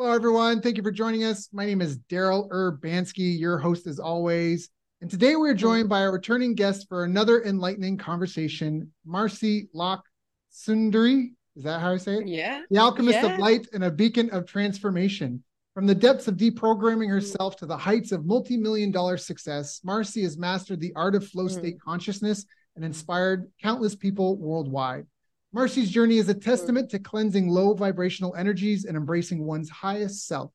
Hello, everyone. Thank you for joining us. My name is Daryl Urbanski, your host as always. And today we're joined by our returning guest for another enlightening conversation, Marci Lock Sundari. Is that how I say it? Yeah. The alchemist yeah. of light and a beacon of transformation. From the depths of deprogramming Mm. herself to the heights of multi million dollar success, Marci has mastered the art of flow Mm. state consciousness and inspired countless people worldwide. Marci's journey is a Mm. testament to cleansing low vibrational energies and embracing one's highest self.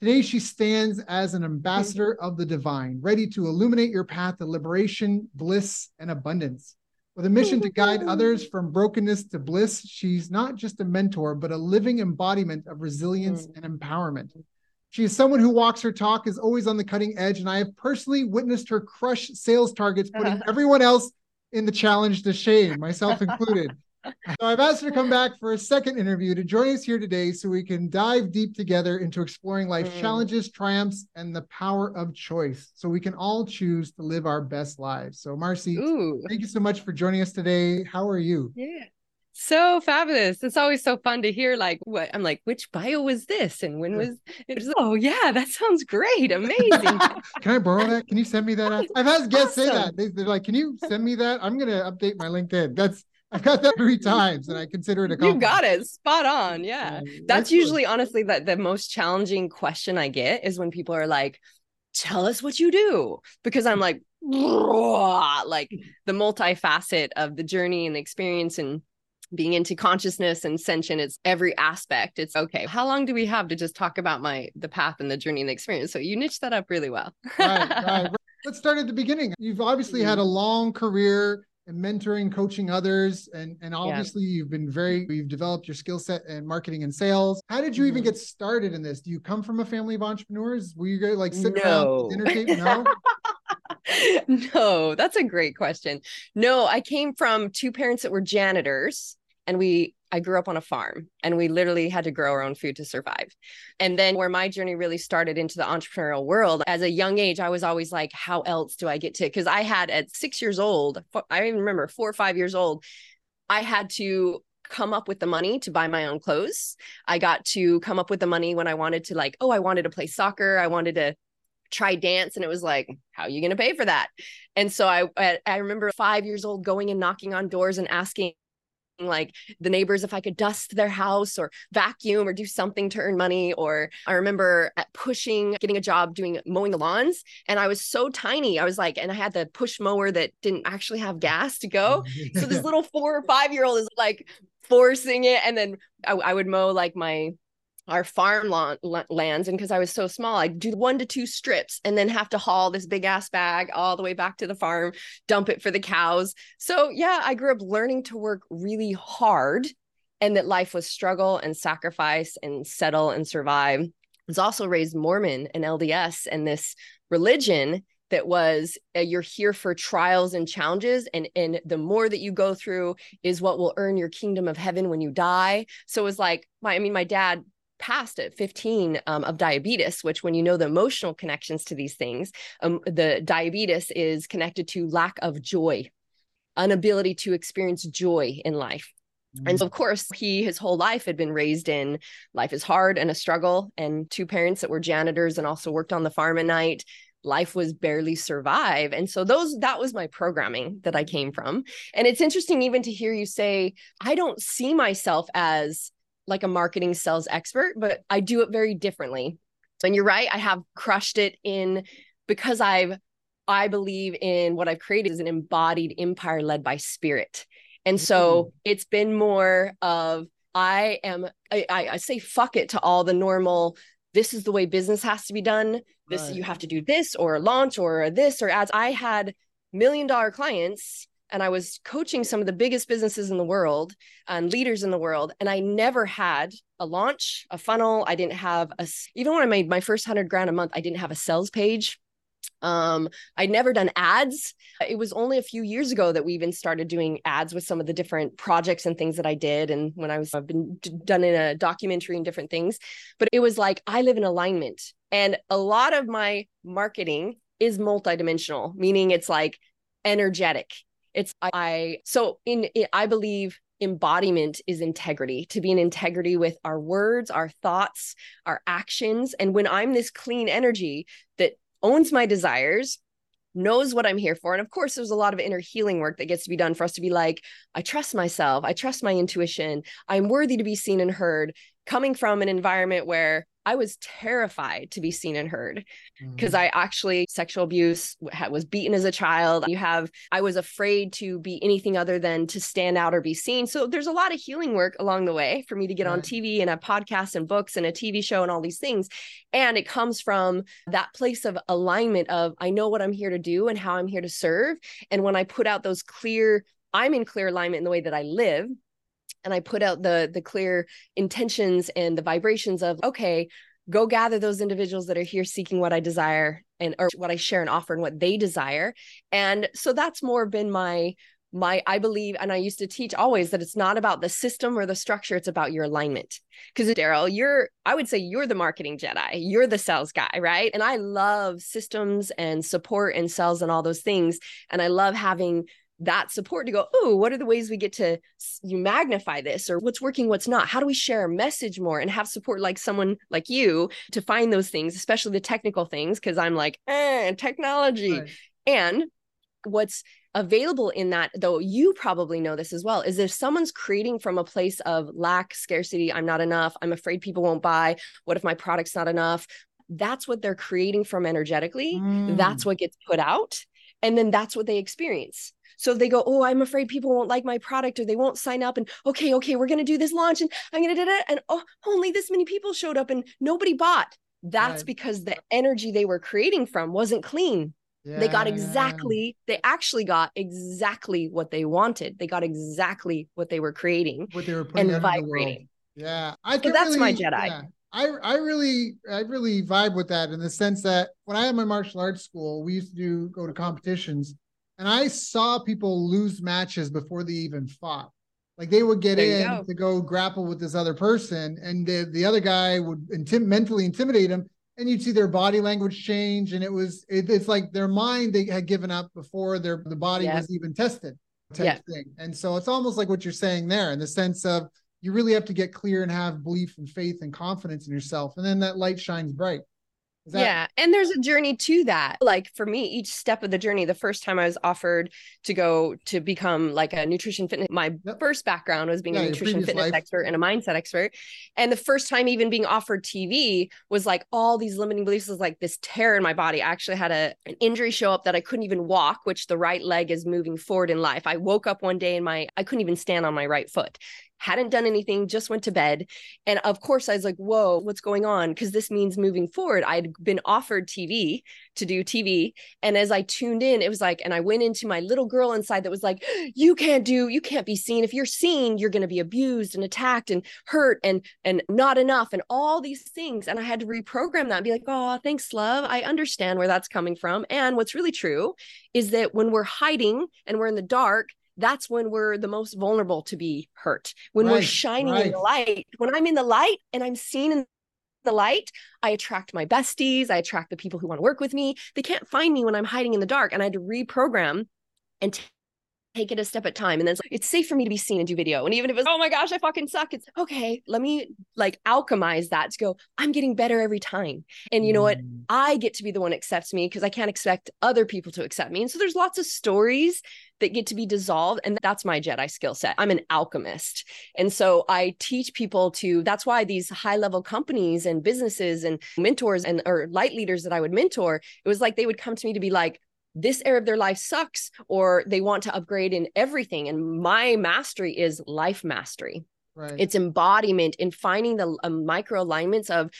Today, she stands as an ambassador of the divine, ready to illuminate your path to liberation, bliss, and abundance. With a mission to guide others from brokenness to bliss, she's not just a mentor, but a living embodiment of resilience and empowerment. She is someone who walks her talk, is always on the cutting edge, and I have personally witnessed her crush sales targets, putting everyone else in the challenge to shame, myself included. So I've asked her to come back for a second interview to join us here today so we can dive deep together into exploring life's Mm. challenges, triumphs, and the power of choice so we can all choose to live our best lives. So, Marci, Ooh. thank you so much for joining us today. How are you? Yeah. So fabulous. It's always so fun to hear like what I'm like, which bio was this? And when was it was oh yeah, that sounds great. Amazing. Can I borrow that? Can you send me that? I've had guests say that. They, they're like, "Can you send me that?" I'm gonna update my LinkedIn. That's I've got that three times, and I consider it a you compliment. got it. Spot on. Yeah. That's usually honestly that the most challenging question I get is when people are like, tell us what you do. Because I'm like, like the multifacet of the journey and the experience and being into consciousness and sentient it's every aspect it's okay how long do we have to just talk about my the path and the journey and the experience so you niched that up really well right, right. Let's start at the beginning. You've obviously had mm-hmm. a long career in mentoring, coaching others, and and obviously you've been very you've developed your skill set in marketing and sales. How did you even Mhm. get started in this? Do you come from a family of entrepreneurs? Were you like sitting No. around dinner table? No. no, that's a great question. No, I came from two parents that were janitors and we I grew up on a farm and we literally had to grow our own food to survive. And then where my journey really started into the entrepreneurial world as a young age I was always like how else do I get to cuz I had at 6 years old, I even remember 4 or 5 years old, I had to come up with the money to buy my own clothes. I got to come up with the money when I wanted to like, oh, I wanted to play soccer, I wanted to try dance and it was like how are you going to pay for that and so I, I remember 5 years old going and knocking on doors and asking like the neighbors if I could dust their house or vacuum or do something to earn money. Or I remember at pushing, getting a job doing mowing the lawns. And I was so tiny. I was like, and I had the push mower that didn't actually have gas to go. So this little four or five year old is like forcing it. And then I, I would mow like my our farm lawn, lands and because i was so small i'd do one to two strips and then have to haul this big ass bag all the way back to the farm dump it for the cows. So yeah i grew up learning to work really hard and that life was struggle and sacrifice and settle and survive. I was also raised mormon and lds and this religion that was uh, you're here for trials and challenges and and the more that you go through is what will earn your kingdom of heaven when you die. So it was like my i mean my dad passed at 15 um, of diabetes which when you know the emotional connections to these things um, the diabetes is connected to lack of joy inability to experience joy in life and so, of course, he his whole life had been raised in life is hard and a struggle, and two parents that were janitors and also worked on the farm at night. Life was barely survive. And so, those that was my programming that I came from. And it's interesting even to hear you say, I don't see myself as like a marketing sales expert, but I do it very differently. And you're right, I have crushed it in because I've I believe in what I've created is an embodied empire led by spirit. And so mm. it's been more of I am I, I I say fuck it to all the normal. This is the way business has to be done. This Right. you have to do this or launch or this or ads. I had million dollar clients and I was coaching some of the biggest businesses in the world and leaders in the world. And I never had a launch, a funnel. I didn't have a, even when I made my first hundred grand a month, I didn't have a sales page. Um, I'd never done ads. It was only a few years ago that we even started doing ads with some of the different projects and things that I did. And when I was, I've been done in a documentary and different things, but it was like I live in alignment. And a lot of my marketing is multidimensional, meaning it's like energetic. It's I, so in I believe embodiment is integrity, to be in integrity with our words, our thoughts, our actions. And when I'm this clean energy that owns my desires, knows what I'm here for. And of course, there's a lot of inner healing work that gets to be done for us to be like, I trust myself, I trust my intuition, I'm worthy to be seen and heard, coming from an environment where I was terrified to be seen and heard because mm-hmm. I actually sexual abuse was beaten as a child. You have I was afraid to be anything other than to stand out or be seen. So there's a lot of healing work along the way for me to get right. on TV and a podcast and books and a TV show and all these things. And it comes from that place of alignment of I know what I'm here to do and how I'm here to serve. And when I put out those clear I'm in clear alignment in the way that I live and I put out the the clear intentions and the vibrations of okay, go gather those individuals that are here seeking what I desire and or what I share and offer and what they desire. And so that's more been my my i believe and i used to teach always that it's not about the system or the structure it's about your alignment. Because daryl you're i would say you're the marketing jedi. You're the sales guy right? And i love systems and support and sales and all those things. And i love having that support to go, oh, what are the ways we get to you magnify this or what's working, what's not? How do we share a message more and have support like someone like you to find those things, especially the technical things? Cause I'm like, eh, technology. Right. And what's available in that, though you probably know this as well, is if someone's creating from a place of lack, scarcity, I'm not enough, I'm afraid people won't buy, what if my product's not enough? That's what they're creating from energetically. Mm. That's what gets put out. And then that's what they experience. So they go, oh, I'm afraid people won't like my product or they won't sign up, and okay, okay, we're gonna do this launch, and I'm gonna do it, and oh, only this many people showed up, and nobody bought. That's right. because the energy they were creating from wasn't clean. Yeah, they got exactly, they actually got exactly what they wanted. They got exactly what they were creating what they were putting and vibrating. Yeah. I so that's really, my Jedi. Yeah. I, I really I really vibe with that in the sense that when I had my martial arts school, we used to do go to competitions and I saw people lose matches before they even fought. Like they would get there in go. to go grapple with this other person, and the, the other guy would intim- mentally intimidate him, and you'd see their body language change, and it was it, it's like their mind they had given up before their the body yep. was even tested, type yep. thing. And so it's almost like what you're saying there, in the sense of you really have to get clear and have belief and faith and confidence in yourself, and then that light shines bright. That- yeah. And there's a journey to that. Like for me, each step of the journey, the first time I was offered to go to become like a nutrition fitness, my yep. first background was being yeah, a nutrition fitness life. expert and a mindset expert. And the first time even being offered TV was like all these limiting beliefs was like this tear in my body. I actually had a, an injury show up that I couldn't even walk, which the right leg is moving forward in life. I woke up one day and my, I couldn't even stand on my right foot hadn't done anything, just went to bed. And of course, I was like, whoa, what's going on? Because this means moving forward. I'd been offered TV to do TV. And as I tuned in, it was like, and I went into my little girl inside that was like, you can't do, you can't be seen. If you're seen, you're going to be abused and attacked and hurt and and not enough and all these things. And I had to reprogram that and be like, oh, thanks, love. I understand where that's coming from. And what's really true is that when we're hiding and we're in the dark, that's when we're the most vulnerable to be hurt. When right, we're shining right. in the light, when I'm in the light and I'm seen in the light, I attract my besties, I attract the people who want to work with me. They can't find me when I'm hiding in the dark. And I had to reprogram and t- take it a step at a time. And then it's, like, it's safe for me to be seen and do video. And even if it's, oh my gosh, I fucking suck, it's okay. Let me like alchemize that to go, I'm getting better every time. And you know what? Mm. I get to be the one accepts me because I can't expect other people to accept me. And so there's lots of stories that get to be dissolved. And that's my Jedi skill set. I'm an alchemist. And so I teach people to, that's why these high level companies and businesses and mentors and or light leaders that I would mentor, it was like they would come to me to be like, this area of their life sucks or they want to upgrade in everything and my mastery is life mastery right. it's embodiment in finding the uh, micro alignments of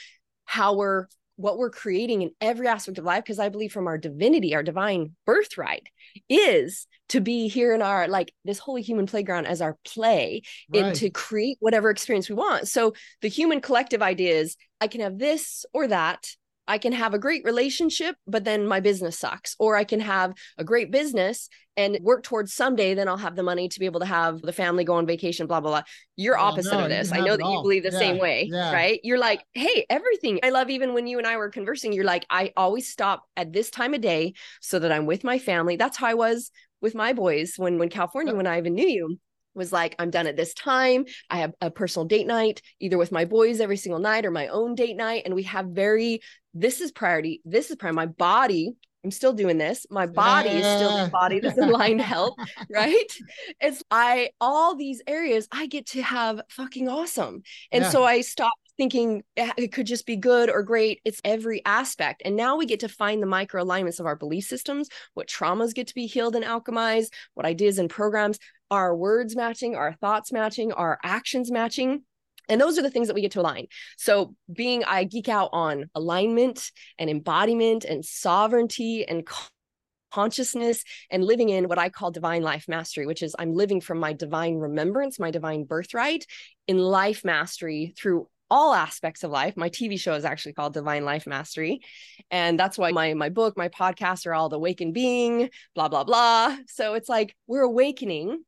how we're what we're creating in every aspect of life because i believe from our divinity our divine birthright is to be here in our like this holy human playground as our play right. and to create whatever experience we want so the human collective idea is i can have this or that I can have a great relationship, but then my business sucks. Or I can have a great business and work towards someday, then I'll have the money to be able to have the family go on vacation, blah, blah, blah. You're oh, opposite no, of this. I know that you believe the yeah, same way, yeah. right? You're like, hey, everything. I love even when you and I were conversing, you're like, I always stop at this time of day so that I'm with my family. That's how I was with my boys when when California, when I even knew you was like, I'm done at this time. I have a personal date night, either with my boys every single night or my own date night. And we have very, this is priority. This is priority. My body, I'm still doing this. My body is still the body that's aligned health, right? It's I all these areas I get to have fucking awesome. And yeah. so I stopped thinking it could just be good or great. It's every aspect. And now we get to find the micro alignments of our belief systems, what traumas get to be healed and alchemized, what ideas and programs, our words matching, our thoughts matching, our actions matching. And those are the things that we get to align. So, being, I geek out on alignment and embodiment and sovereignty and consciousness and living in what I call divine life mastery, which is I'm living from my divine remembrance, my divine birthright in life mastery through all aspects of life. My TV show is actually called Divine Life Mastery. And that's why my my book, my podcast are all the awakened being, blah, blah, blah. So it's like we're awakening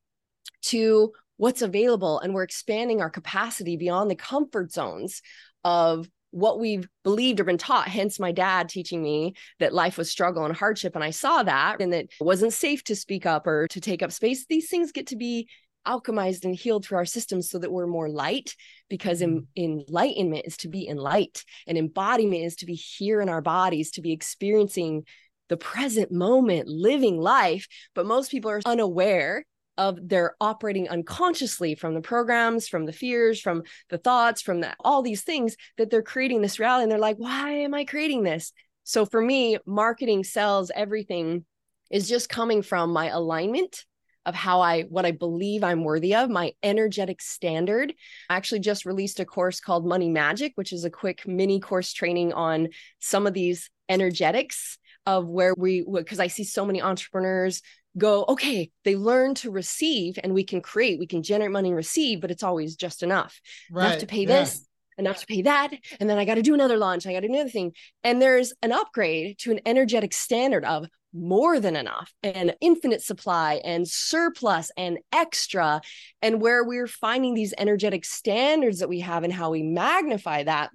to what's available and we're expanding our capacity beyond the comfort zones of what we've believed or been taught hence my dad teaching me that life was struggle and hardship and i saw that and that it wasn't safe to speak up or to take up space these things get to be alchemized and healed through our systems so that we're more light because in, mm-hmm. enlightenment is to be in light and embodiment is to be here in our bodies to be experiencing the present moment living life but most people are unaware of their operating unconsciously from the programs from the fears from the thoughts from the, all these things that they're creating this reality and they're like why am i creating this so for me marketing sells everything is just coming from my alignment of how I what I believe I'm worthy of, my energetic standard. I actually just released a course called Money Magic, which is a quick mini course training on some of these energetics of where we because I see so many entrepreneurs go, okay, they learn to receive and we can create, we can generate money and receive, but it's always just enough. Right. Enough to pay yeah. this, enough to pay that. And then I got to do another launch. I got to do another thing. And there's an upgrade to an energetic standard of more than enough and infinite supply and surplus and extra and where we're finding these energetic standards that we have and how we magnify that.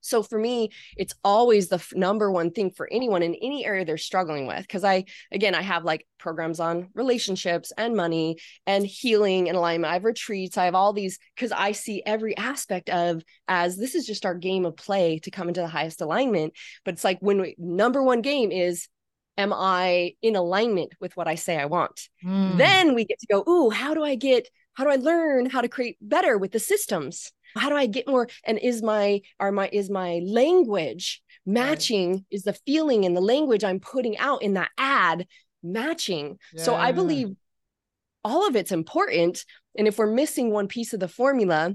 So for me it's always the f- number one thing for anyone in any area they're struggling with because i again i have like programs on relationships and money and healing and alignment. I have retreats. I have all these because i see every aspect of as this is just our game of play to come into the highest alignment. But it's like when we, number one game is am I in alignment with what I say I want? Mm. Then we get to go, ooh, how do I get, how do I learn how to create better with the systems? How do I get more? And is my, are my, is my language matching? Right. Is the feeling and the language I'm putting out in that ad matching? Yeah. So I believe all of it's important. And if we're missing one piece of the formula,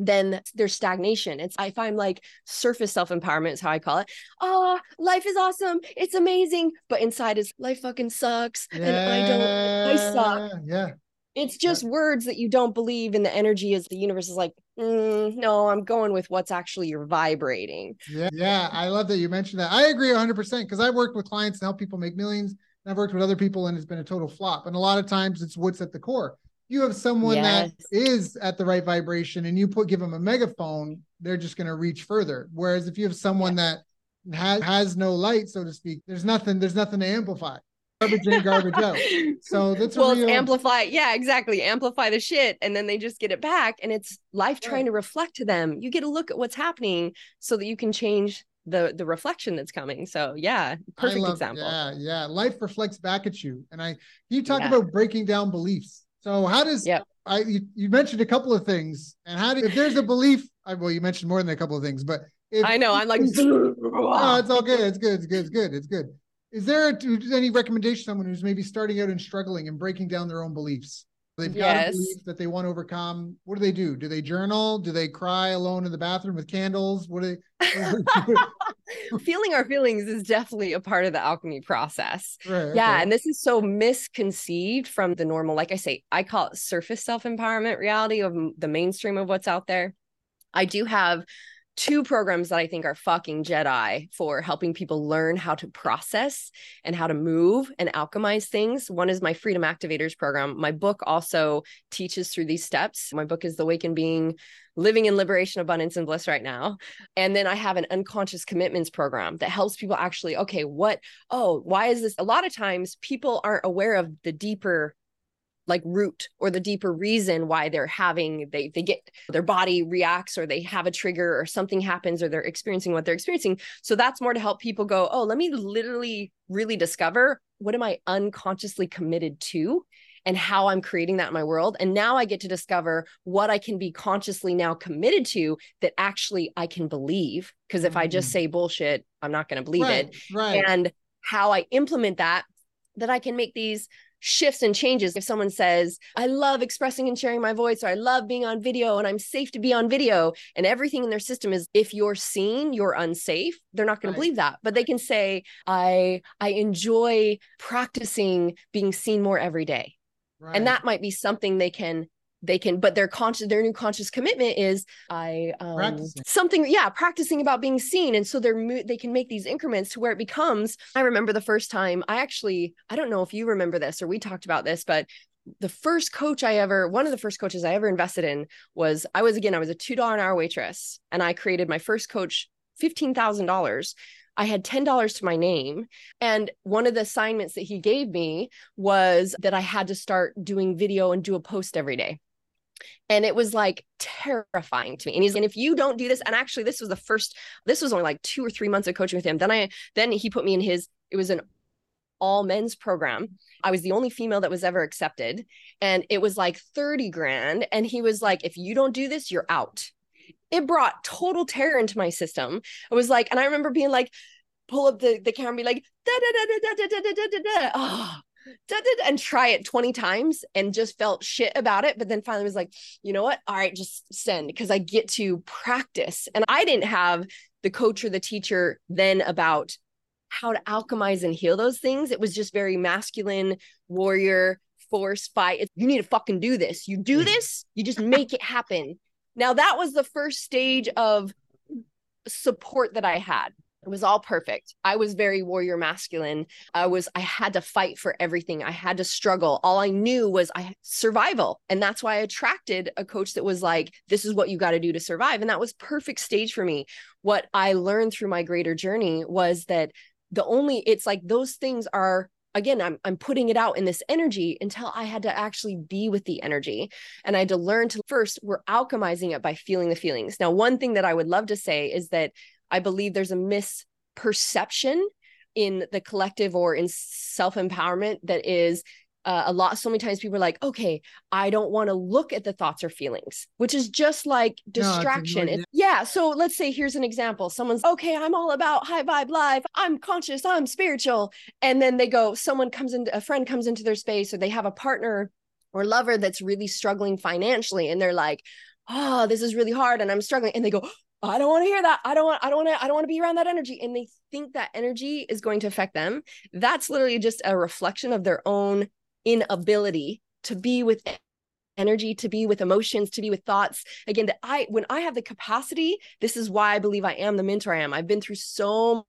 then there's stagnation. It's if I'm like surface self empowerment is how I call it. Oh, life is awesome. It's amazing. But inside is life fucking sucks. Yeah. And I don't, I suck. Yeah. It's just yeah. words that you don't believe, and the energy is the universe is like, mm, no, I'm going with what's actually you're vibrating. Yeah, yeah, I love that you mentioned that. I agree 100 percent because I've worked with clients and help people make millions. And I've worked with other people and it's been a total flop. And a lot of times it's what's at the core you have someone yes. that is at the right vibration and you put give them a megaphone they're just going to reach further. Whereas if you have someone yeah. that has has no light so to speak there's nothing there's nothing to amplify. Garbage in garbage out. So that's well real... amplify yeah exactly. Amplify the shit and then they just get it back and it's life yeah. trying to reflect to them. You get a look at what's happening so that you can change the the reflection that's coming. So yeah perfect love, example. yeah yeah. Life reflects back at you and i you talk yeah. about breaking down beliefs so how does yep. I you, you, mentioned a couple of things, and how do if there's a belief? I, well, you mentioned more than a couple of things, but if, I know I'm like, no, it's all good. It's good. It's good. It's good. It's good. Is there any recommendation someone who's maybe starting out and struggling and breaking down their own beliefs? They've yes. got a belief that they want to overcome. What do they do? Do they journal? Do they cry alone in the bathroom with candles? What do they? Feeling our feelings is definitely a part of the alchemy process. Right, yeah. Okay. And this is so misconceived from the normal, like I say, I call it surface self empowerment reality of the mainstream of what's out there. I do have two programs that I think are fucking Jedi for helping people learn how to process and how to move and alchemize things. One is my Freedom Activators program. My book also teaches through these steps. My book is The Awakened Being Living in Liberation, Abundance, and Bliss right now. And then I have an unconscious commitments program that helps people actually, okay, what, oh, why is this? A lot of times people aren't aware of the deeper like root or the deeper reason why they're having they they get their body reacts or they have a trigger or something happens or they're experiencing what they're experiencing so that's more to help people go oh let me literally really discover what am i unconsciously committed to and how I'm creating that in my world. And now I get to discover what I can be consciously now committed to that actually I can believe. Because if mm-hmm. I just mm-hmm. say bullshit, I'm not going to believe right, it. Right. And how I implement that, that I can make these shifts and changes. If someone says, I love expressing and sharing my voice, or I love being on video and I'm safe to be on video, and everything in their system is if you're seen, you're unsafe, they're not going right. to believe that. But they can say, I I enjoy practicing being seen more every day. Right. And that might be something they can they can but their conscious their new conscious commitment is i um something yeah practicing about being seen and so they're they can make these increments to where it becomes i remember the first time i actually i don't know if you remember this or we talked about this but the first coach I ever, one of the first coaches I ever invested in was I was again, I was a $2 an hour waitress and I created my first coach $15,000. I had $10 to my name. And one of the assignments that he gave me was that I had to start doing video and do a post every day. And it was like terrifying to me. And he's and if you don't do this, and actually this was the first, this was only like two or three months of coaching with him. Then I then he put me in his, it was an all men's program. I was the only female that was ever accepted. And it was like 30 grand. And he was like, if you don't do this, you're out. It brought total terror into my system. It was like, and I remember being like, pull up the, the camera and be like, da da da da da da da da da da. Oh, and try it 20 times and just felt shit about it. But then finally was like, you know what? All right, just send because I get to practice. And I didn't have the coach or the teacher then about how to alchemize and heal those things. It was just very masculine, warrior, force, fight. You need to fucking do this. You do this, you just make it happen. Now, that was the first stage of support that I had. It was all perfect. I was very warrior masculine. I was i had to fight for everything. I had to struggle. All i knew was i survival. And that's why i attracted a coach that was like this is what you got to do to survive. And that was perfect stage for me. What i learned through my greater journey was that the only it's like those things are again I'm I'm putting it out in this energy until I had to actually be with the energy and I had to learn to first we're alchemizing it by feeling the feelings. Now one thing that I would love to say is that I believe there's a misperception in the collective or in self empowerment that is uh, a lot so many times people are like okay i don't want to look at the thoughts or feelings which is just like distraction. No, yeah so let's say here's an example. Someone's okay i'm all about high vibe life. I'm conscious. I'm spiritual. And then they go someone comes into a friend comes into their space or they have a partner or lover that's really struggling financially and they're like oh this is really hard and i'm struggling. And they go I don't want to hear that. I don't want, I don't want to, I don't want to be around that energy. And they think that energy is going to affect them. That's literally just a reflection of their own inability to be with energy to be with emotions to be with thoughts. Again that i when i have the capacity this is why i believe i am the mentor i am. I've been through so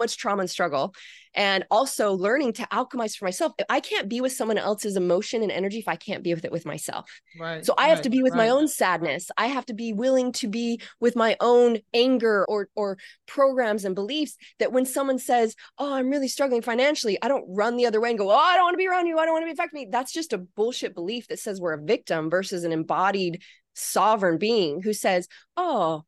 much trauma and struggle and also learning to alchemize for myself i can't be with someone else's emotion and energy if i can't be with it with myself right so i right, have to be with right. my own sadness i have to be willing to be with my own anger or or programs and beliefs that when someone says oh i'm really struggling financially i don't run the other way and go oh i don't want to be around you i don't want to be affect me that's just a bullshit belief that says we're a victim versus an embodied sovereign being who says oh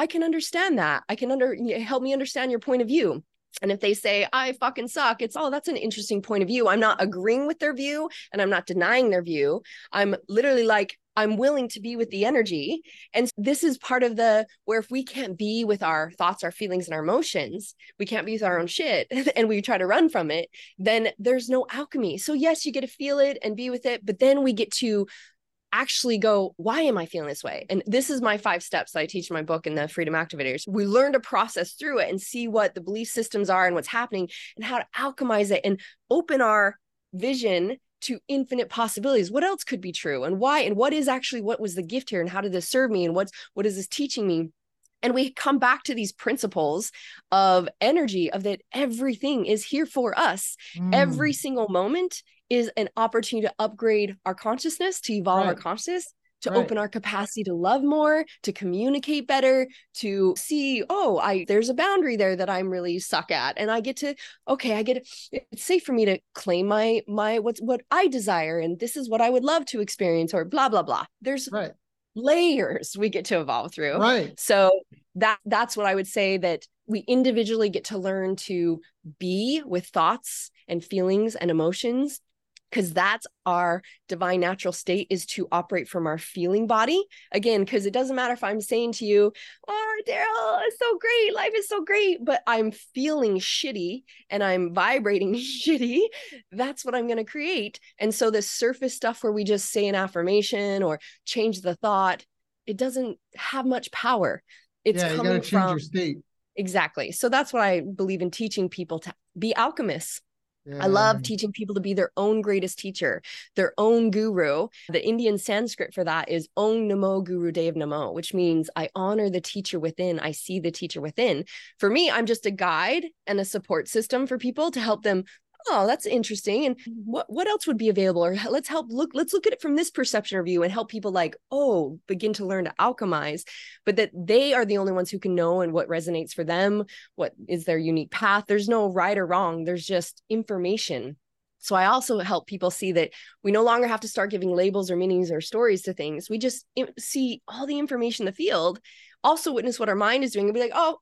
I can understand that. I can under help me understand your point of view. And if they say, I fucking suck, it's, oh, that's an interesting point of view. I'm not agreeing with their view and I'm not denying their view. I'm literally like, I'm willing to be with the energy. And this is part of the where if we can't be with our thoughts, our feelings, and our emotions, we can't be with our own shit and we try to run from it, then there's no alchemy. So, yes, you get to feel it and be with it, but then we get to actually go, why am I feeling this way? And this is my five steps that I teach in my book in the Freedom Activators. We learn to process through it and see what the belief systems are and what's happening and how to alchemize it and open our vision to infinite possibilities. What else could be true and why? And what is actually what was the gift here and how did this serve me? And what's what is this teaching me? And we come back to these principles of energy of that everything is here for us. Mm. Every single moment is an opportunity to upgrade our consciousness, to evolve right. our consciousness. to right. open our capacity to love more, to communicate better, to see, oh, I there's a boundary there that I'm really suck at. And I get to, okay, I get it, it's safe for me to claim my my what's what I desire and this is what I would love to experience or blah blah blah. There's right. layers we get to evolve through. Right. So that that's what I would say that we individually get to learn to be with thoughts and feelings and emotions because that's our divine natural state is to operate from our feeling body. Again because it doesn't matter if i'm saying to you oh daryl it's so great. Life is so great. But i'm feeling shitty and i'm vibrating shitty that's what i'm going to create. And so this surface stuff where we just say an affirmation or change the thought it doesn't have much power. It's yeah, you coming change from your state. Exactly. So that's what i believe in teaching people to be alchemists yeah. I love teaching people to be their own greatest teacher, their own guru. The Indian Sanskrit for that is Om Namo Guru Dev Namo, which means I honor the teacher within. I see the teacher within. For me, I'm just a guide and a support system for people to help them oh that's interesting and mm-hmm. what what else would be available or let's help look let's look at it from this perception of view and help people like oh begin to learn to alchemize but that they are the only ones who can know and what resonates for them what is their unique path there's no right or wrong there's just information so I also help people see that we no longer have to start giving labels or meanings or stories to things. We just see all the information in the field, also witness what our mind is doing and be like, oh,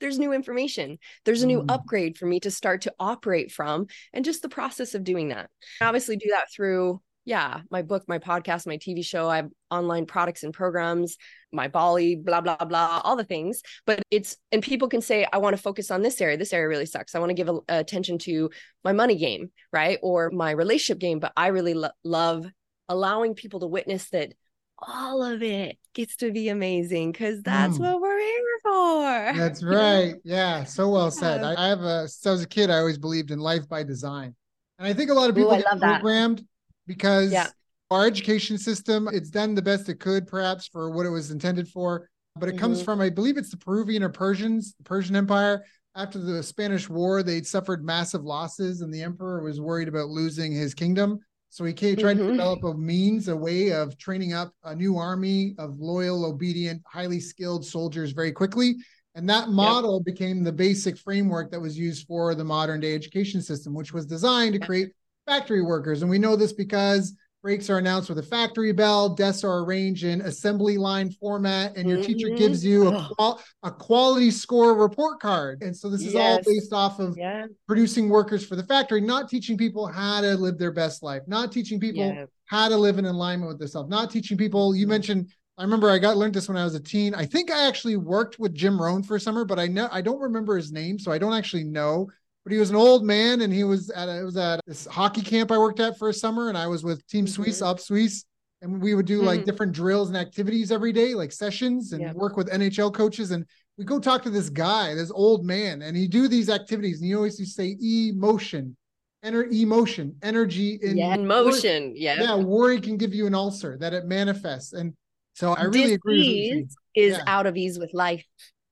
there's new information. There's a new mm. upgrade for me to start to operate from and just the process of doing that. I obviously do that through yeah my book my podcast my tv show. I have online products and programs my bali blah blah blah all the things. But it's and people can say i want to focus on this area. This area really sucks. I want to give a, attention to my money game right? Or my relationship game. But i really lo- love allowing people to witness that all of it gets to be amazing because that's mm. what we're here for. That's right. Yeah, so well said. I, I have a so as a kid, I always believed in life by design. And I think a lot of people Ooh, get programmed that. because yeah. our education system, it's done the best it could, perhaps for what it was intended for. But it mm-hmm. comes from, I believe it's the Peruvian or Persians, the Persian Empire. After the Spanish War, they'd suffered massive losses, and the emperor was worried about losing his kingdom. So he came, tried mm-hmm. to develop a means, a way of training up a new army of loyal, obedient, highly skilled soldiers very quickly. And that model yep. became the basic framework that was used for the modern day education system, which was designed to create factory workers. And we know this because breaks are announced with a factory bell, desks are arranged in assembly line format, and your mm-hmm. teacher gives you a, qual- a quality score report card. And so this is yes. all based off of yeah. producing workers for the factory, not teaching people how to live their best life, not teaching people yeah. how to live in alignment with themselves, not teaching people. You mm-hmm. mentioned I remember I got learned this when I was a teen. I think I actually worked with Jim Rohn for a summer, but I know I don't remember his name, so I don't actually know but he was an old man and he was at a, it was at this hockey camp I worked at for a summer and I was with Team mm-hmm. Suisse up Suisse. And we would do like mm-hmm. different drills and activities every day like sessions and work with NHL coaches. And we go talk to this guy this old man and he do these activities. And he always used to say emotion enter emotion energy in yeah, motion. Yeah yeah worry can give you an ulcer that it manifests. And so I really Dis-ease agree is yeah. out of ease with life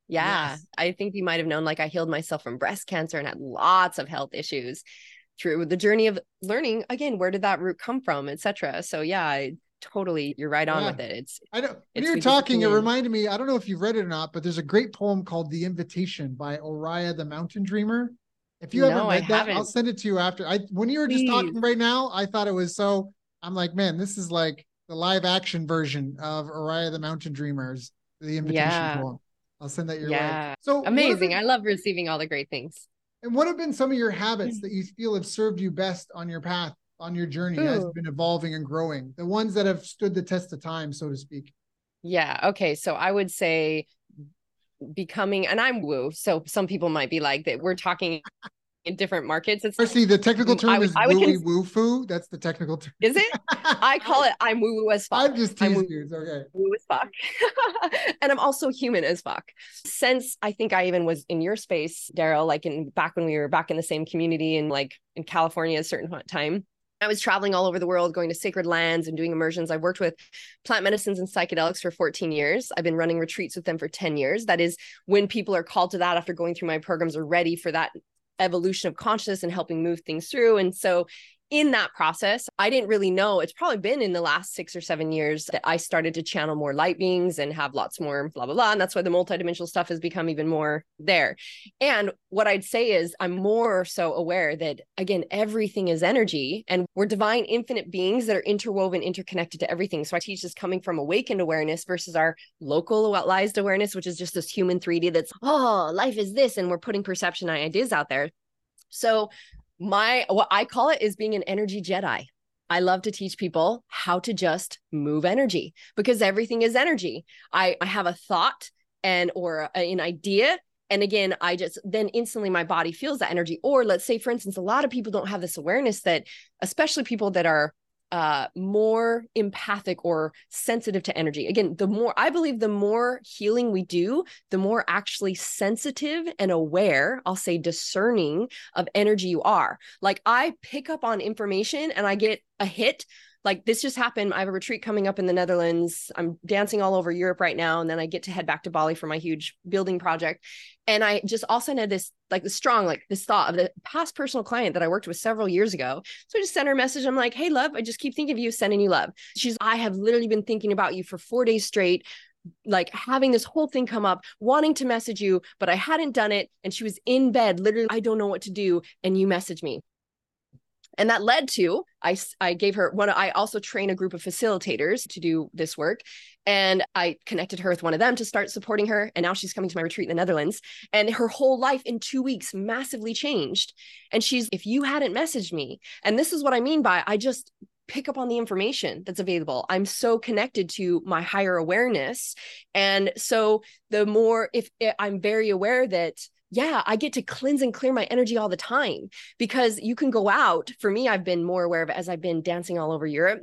yeah. Yes. I think you might have known like I healed myself from breast cancer and had lots of health issues through the journey of learning again, where did that root come from, etc. So yeah, I totally you're right on yeah. with it. It's I know when you're talking, it reminded me, I don't know if you've read it or not, but there's a great poem called The Invitation by Oriah the Mountain Dreamer. If you no, haven't read I that, haven't. I'll send it to you after. I when you were Please. just talking right now, I thought it was so I'm like, man, this is like the live action version of Oriah the Mountain Dreamers, the invitation yeah. poem. I'll send that your yeah. way. So amazing. Been, I love receiving all the great things. And what have been some of your habits mm. that you feel have served you best on your path, on your journey Ooh. as you've been evolving and growing? The ones that have stood the test of time, so to speak. Yeah. Okay. So I would say becoming, and I'm woo. So some people might be like that. We're talking in different markets. It's see the technical mm, term I, is I would woo foo. That's the technical term. Is it? I call it I'm woo woo as fuck. I'm just teasing I'm. It's okay. Woo as fuck. and I'm also human as fuck. Since I think I even was in your space, Daryl, like in back when we were back in the same community and like in California at a certain time. I was traveling all over the world, going to sacred lands and doing immersions. I've worked with plant medicines and psychedelics for 14 years. I've been running retreats with them for 10 years. That is when people are called to that after going through my programs are ready for that evolution of consciousness and helping move things through. And so in that process, I didn't really know. It's probably been in the last six or seven years that I started to channel more light beings and have lots more blah, blah, blah. And that's why the multidimensional stuff has become even more there. And what I'd say is, I'm more so aware that, again, everything is energy and we're divine, infinite beings that are interwoven, interconnected to everything. So I teach this coming from awakened awareness versus our local, localized awareness, which is just this human 3D that's, oh, life is this. And we're putting perception ideas out there. So my what I call it is being an energy Jedi. I love to teach people how to just move energy because everything is energy. I, I have a thought and or an idea and again i just then instantly my body feels that energy or let's say for instance a lot of people don't have this awareness that especially people that are uh more empathic or sensitive to energy. Again the more i believe the more healing we do the more actually sensitive and aware i'll say discerning of energy you are. Like i pick up on information and i get a hit like this just happened. I have a retreat coming up in the Netherlands. I'm dancing all over Europe right now. And then I get to head back to Bali for my huge building project. And I just also had this like the strong, like this thought of the past personal client that I worked with several years ago. So I just sent her a message. I'm like, hey, love, I just keep thinking of you, sending you love. She's, I have literally been thinking about you for four days straight like having this whole thing come up, wanting to message you, but I hadn't done it. And she was in bed, literally, I don't know what to do. And you message me and that led to I, I gave her one i also train a group of facilitators to do this work and i connected her with one of them to start supporting her and now she's coming to my retreat in the netherlands and her whole life in two weeks massively changed and she's if you hadn't messaged me and this is what i mean by i just pick up on the information that's available. I'm so connected to my higher awareness. And so the more if eh, I'm very aware that yeah, I get to cleanse and clear my energy all the time because you can go out. For me, I've been more aware of it as I've been dancing all over Europe.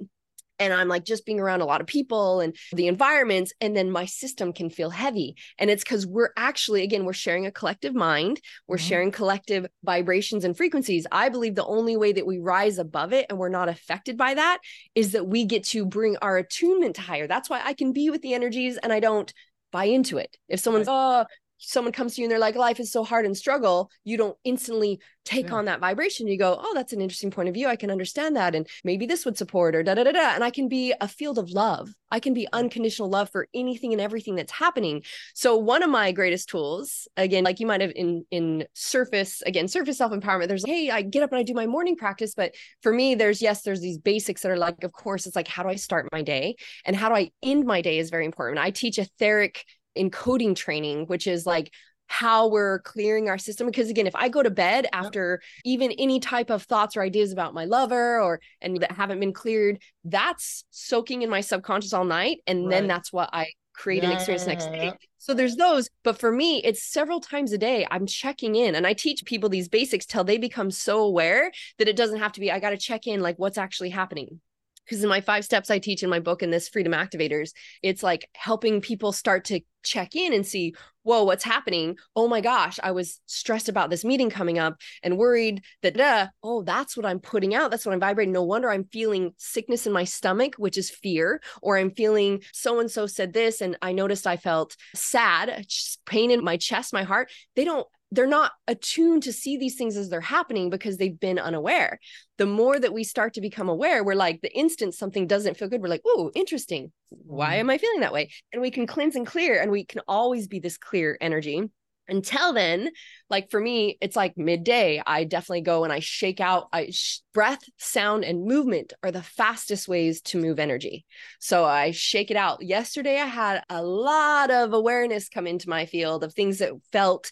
And I'm like just being around a lot of people and the environments, and then my system can feel heavy. And it's because we're actually, again, we're sharing a collective mind, we're mm-hmm. sharing collective vibrations and frequencies. I believe the only way that we rise above it and we're not affected by that is that we get to bring our attunement higher. That's why I can be with the energies and I don't buy into it. If someone's, oh, someone comes to you and they're like life is so hard and struggle you don't instantly take yeah. on that vibration. You go oh that's an interesting point of view. I can understand that and maybe this would support or da da da da. And i can be a field of love. I can be unconditional love for anything and everything that's happening. So one of my greatest tools again like you might have in in surface again surface self empowerment there's hey i get up and i do my morning practice but for me there's yes there's these basics that are like of course it's like how do i start my day? And how do i end my day is very important. I teach etheric encoding training, which is like how we're clearing our system because again if i go to bed after yep. even any type of thoughts or ideas about my lover or and that haven't been cleared that's soaking in my subconscious all night and right. then that's what i create yeah, and experience next day so there's those but for me it's several times a day i'm checking in and i teach people these basics till they become so aware that it doesn't have to be i got to check in like what's actually happening because in my five steps I teach in my book in this freedom activators, it's like helping people start to check in and see, whoa, what's happening? Oh my gosh, I was stressed about this meeting coming up and worried that, oh, that's what I'm putting out. That's what I'm vibrating. No wonder I'm feeling sickness in my stomach, which is fear, or I'm feeling so and so said this. And I noticed I felt sad, pain in my chest, my heart. They don't they're not attuned to see these things as they're happening because they've been unaware. The more that we start to become aware, we're like the instant something doesn't feel good, we're like, oh, interesting. Why mm-hmm. am I feeling that way? And we can cleanse and clear, and we can always be this clear energy. Until then, like for me, it's like midday. I definitely go and I shake out. I sh- breath, sound, and movement are the fastest ways to move energy. So I shake it out. Yesterday, I had a lot of awareness come into my field of things that felt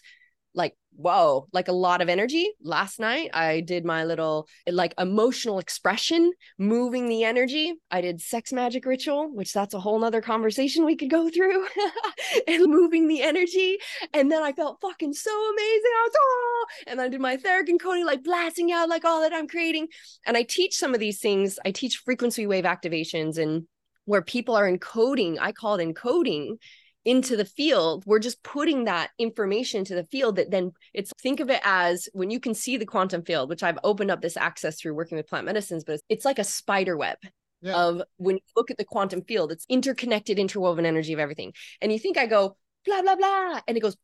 like whoa like a lot of energy. Last night i did my little like emotional expression moving the energy. I did sex magic ritual which that's a whole nother conversation we could go through and moving the energy. And then i felt fucking so amazing. I was oh! And i did my etheric encoding like blasting out like all that i'm creating. And i teach some of these things. I teach frequency wave activations and where people are encoding. I call it encoding into the field we're just putting that information to the field that then it's think of it as when you can see the quantum field which i've opened up this access through working with plant medicines but it's it's like a spider web yeah. of when you look at the quantum field it's interconnected interwoven energy of everything and you think i go blah blah blah and it goes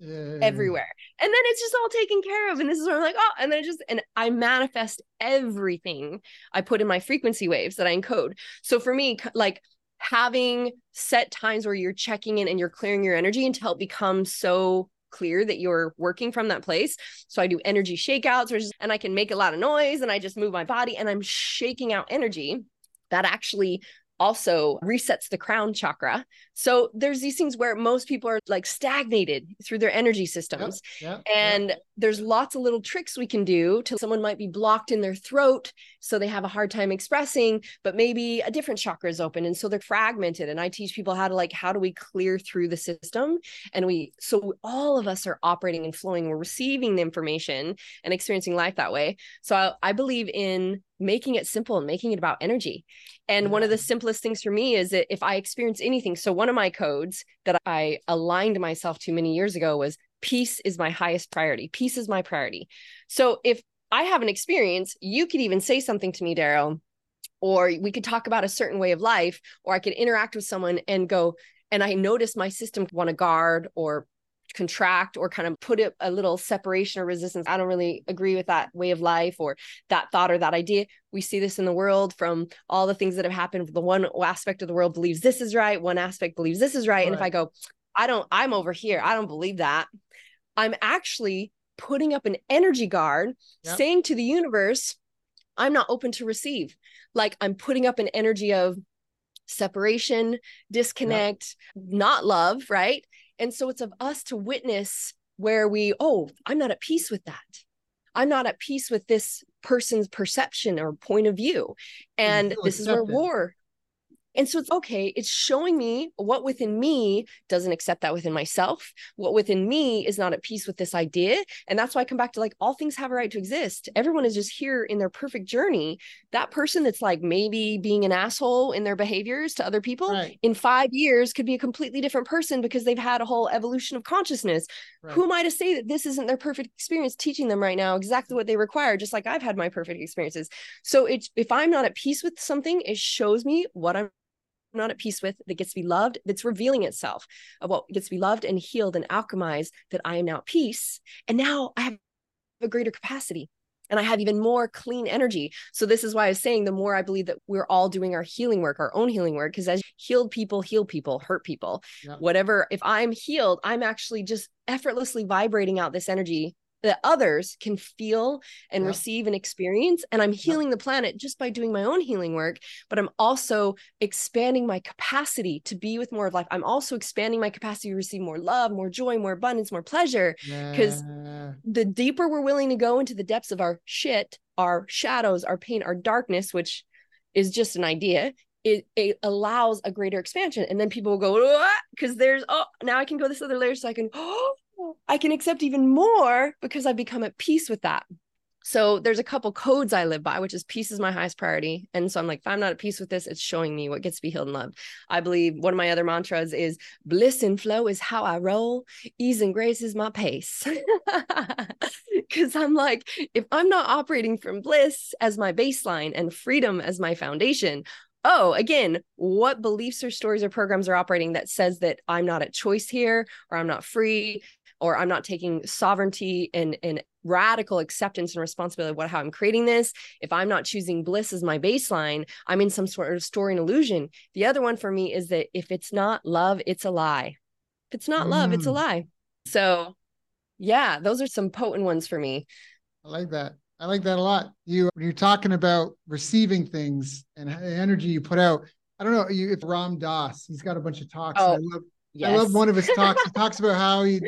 yeah. everywhere. And then it's just all taken care of. And this is where I'm like, oh, and then just, and I manifest everything I put in my frequency waves that I encode. So for me, like having set times where you're checking in and you're clearing your energy until it becomes so clear that you're working from that place. So I do energy shakeouts, just, and I can make a lot of noise and I just move my body and I'm shaking out energy that actually also resets the crown chakra. So there's these things where most people are like stagnated through their energy systems. Yep, yep, and yep. there's lots of little tricks we can do to someone might be blocked in their throat so they have a hard time expressing, but maybe a different chakra is open and so they're fragmented and I teach people how to like how do we clear through the system and we so all of us are operating and flowing we're receiving the information and experiencing life that way. So I, I believe in making it simple and making it about energy. And yeah. one of the simplest things for me is that if I experience anything, so one of my codes that I aligned myself to many years ago was peace is my highest priority. Peace is my priority. So if I have an experience, you could even say something to me, Daryl, or we could talk about a certain way of life, or I could interact with someone and go, and I notice my system want to guard or contract or kind of put it a little separation or resistance. I don't really agree with that way of life or that thought or that idea. We see this in the world from all the things that have happened. The one aspect of the world believes this is right, one aspect believes this is right. right. And if I go, I don't, I'm over here, I don't believe that. I'm actually putting up an energy guard yep. saying to the universe, I'm not open to receive. Like I'm putting up an energy of separation, disconnect, yep. not love, right? And so it's of us to witness where we, oh, I'm not at peace with that. I'm not at peace with this person's perception or point of view. And this is where war and so it's okay. It's showing me what within me doesn't accept that within myself, what within me is not at peace with this idea. And that's why I come back to like, all things have a right to exist. Everyone is just here in their perfect journey. That person that's like maybe being an asshole in their behaviors to other people right. in five years could be a completely different person because they've had a whole evolution of consciousness. Right. Who am I to say that this isn't their perfect experience teaching them right now exactly what they require, just like I've had my perfect experiences. So it's if I'm not at peace with something, it shows me what I'm not at peace with that gets to be loved that's revealing itself of what gets to be loved and healed and alchemized that i am now at peace and now i have a greater capacity and I have even more clean energy. So this is why I was saying the more I believe that we're all doing our healing work, our own healing work, because as healed people heal people, hurt people, whatever. If I'm healed, I'm actually just effortlessly vibrating out this energy that others can feel and yeah. receive and experience. And I'm healing yeah. the planet just by doing my own healing work, but I'm also expanding my capacity to be with more of life. I'm also expanding my capacity to receive more love, more joy, more abundance, more pleasure. Because yeah. the deeper we're willing to go into the depths of our shit, our shadows, our pain, our darkness, which is just an idea, it, it allows a greater expansion. And then people will go, because there's, oh, now I can go this other layer so I can, oh, I can accept even more because I've become at peace with that. So there's a couple codes I live by, which is peace is my highest priority. And so I'm like, if I'm not at peace with this, it's showing me what gets to be healed and loved. I believe one of my other mantras is bliss and flow is how I roll, ease and grace is my pace. Because I'm like, if I'm not operating from bliss as my baseline and freedom as my foundation, oh, again, what beliefs or stories or programs are operating that says that I'm not at choice here or I'm not free or I'm not taking sovereignty and, and radical acceptance and responsibility of what how I'm creating this. If I'm not choosing bliss as my baseline, I'm in some sort of story and illusion. The other one for me is that if it's not love, it's a lie. If it's not mm. love, it's a mm. lie. So yeah, those are some potent ones for me. I like that. I like that a lot. You when you're talking about receiving things and energy you put out. I don't know you if Ram Dass, he's got a bunch of talks. Oh. I love Yes. I love one of his talks. he talks about how he,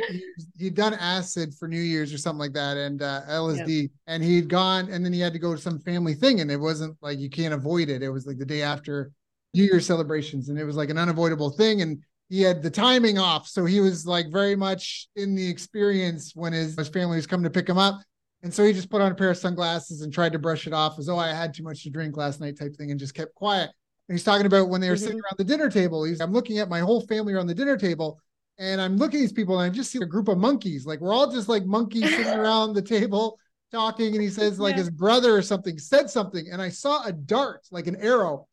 he had done acid for New Year's or something like that, and uh, LSD, yep. and he'd gone, and then he had to go to some family thing, and it wasn't like you can't avoid it. It was like the day after New Year's celebrations, and it was like an unavoidable thing, and he had the timing off, so he was like very much in the experience when his, his family was coming to pick him up, and so he just put on a pair of sunglasses and tried to brush it off as oh I had too much to drink last night type thing, and just kept quiet. And he's talking about when they were mm-hmm. sitting around the dinner table. He's I'm looking at my whole family around the dinner table, and I'm looking at these people, and I just see a group of monkeys. Like we're all just like monkeys sitting around the table talking. And he says, like yeah. his brother or something said something, and I saw a dart, like an arrow,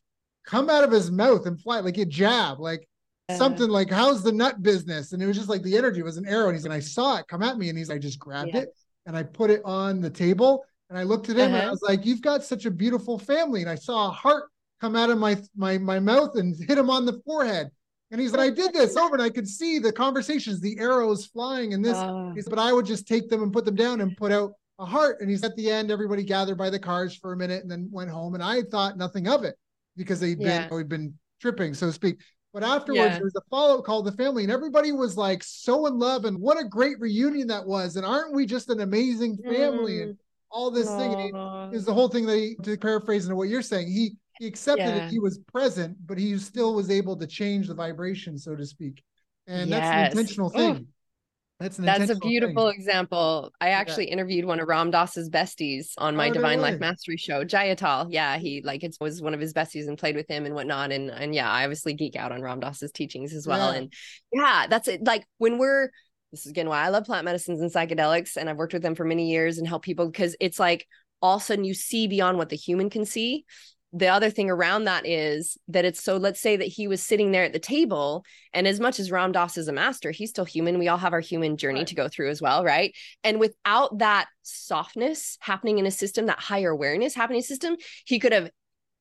come out of his mouth and fly, like a jab, like something like, How's the nut business? And it was just like the energy was an arrow. And he's and I saw it come at me. And he's I just grabbed yeah. it and I put it on the table. And I looked at him uh-huh. and I uh-huh. was like, You've got such a beautiful family. And I saw a heart come out of my my my mouth and hit him on the forehead. And he's like, I did this over and I could see the conversations, the arrows flying and this, uh, but I would just take them and put them down and put out a heart. And he's at the end, everybody gathered by the cars for a minute and then went home. And I thought nothing of it because they'd yeah. been, we'd been tripping, so to speak. But afterwards, yeah. there was a follow up call to the family, and everybody was like so in love. And what a great reunion that was. And aren't we just an amazing family? Mm. And all this Aww. thing. is the whole thing that he, to paraphrase into what you're saying, he he accepted yeah. it. He was present, but he still was able to change the vibration, so to speak. And yes. that's an intentional thing. Oh. That's that's a beautiful thing. example. I actually yeah. interviewed one of Ram Dass's besties on my oh, Divine Life Mastery show, Jai Uttal. Yeah, he like it was one of his besties and played with him and whatnot. And and yeah, I obviously geek out on Ram Dass's teachings as well. Yeah. And yeah, that's it. Like when we're this is again why I love plant medicines and psychedelics, and I've worked with them for many years and help people because it's like all of a sudden you see beyond what the human can see the other thing around that is that it's so let's say that he was sitting there at the table and as much as Ram Dass is a master he's still human. We all have our human journey right. to go through as well right? And without that softness happening in a system that higher awareness happening system he could have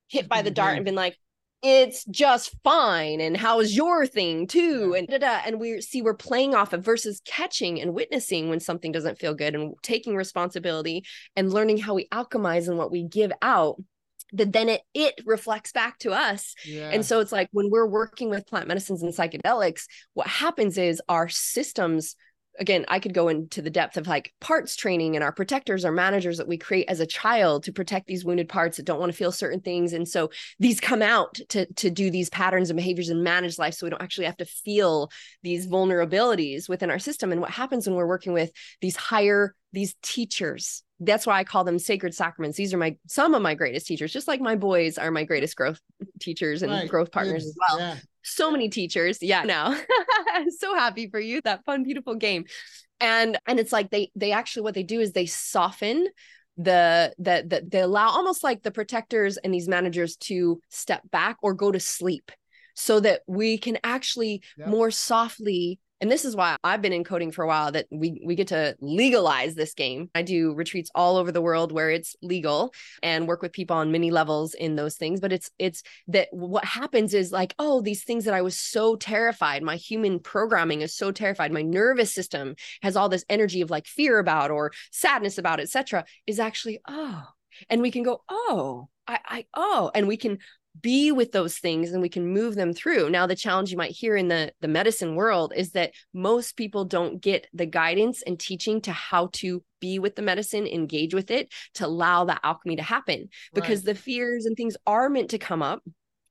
hit by the dart and mm-hmm. been like it's just fine and how's your thing too? And da, da, and we see we're playing off of versus catching and witnessing when something doesn't feel good and taking responsibility and learning how we alchemize and what we give out that then it it reflects back to us. Yeah. And so it's like when we're working with plant medicines and psychedelics, what happens is our systems again, I could go into the depth of like parts training and our protectors, our managers that we create as a child to protect these wounded parts that don't want to feel certain things. And so these come out to, to do these patterns and behaviors and manage life so we don't actually have to feel these vulnerabilities within our system. And what happens when we're working with these higher, these teachers, that's why I call them sacred sacraments. These are my some of my greatest teachers, just like my boys are my greatest growth teachers and right. growth partners as well. Yeah. So many teachers. Yeah, now so happy for you. That fun, beautiful game. And and it's like they they actually what they do is they soften the that that they allow almost like the protectors and these managers to step back or go to sleep so that we can actually yep. more softly and this is why I've been encoding for a while that we we get to legalize this game. I do retreats all over the world where it's legal and work with people on many levels in those things, but it's it's that what happens is like, oh, these things that I was so terrified, my human programming is so terrified, my nervous system has all this energy of like fear about or sadness about, etc., is actually oh, and we can go, oh, I, I oh and we can be with those things and we can move them through now the challenge you might hear in the the medicine world is that most people don't get the guidance and teaching to how to be with the medicine engage with it to allow that alchemy to happen because right. the fears and things are meant to come up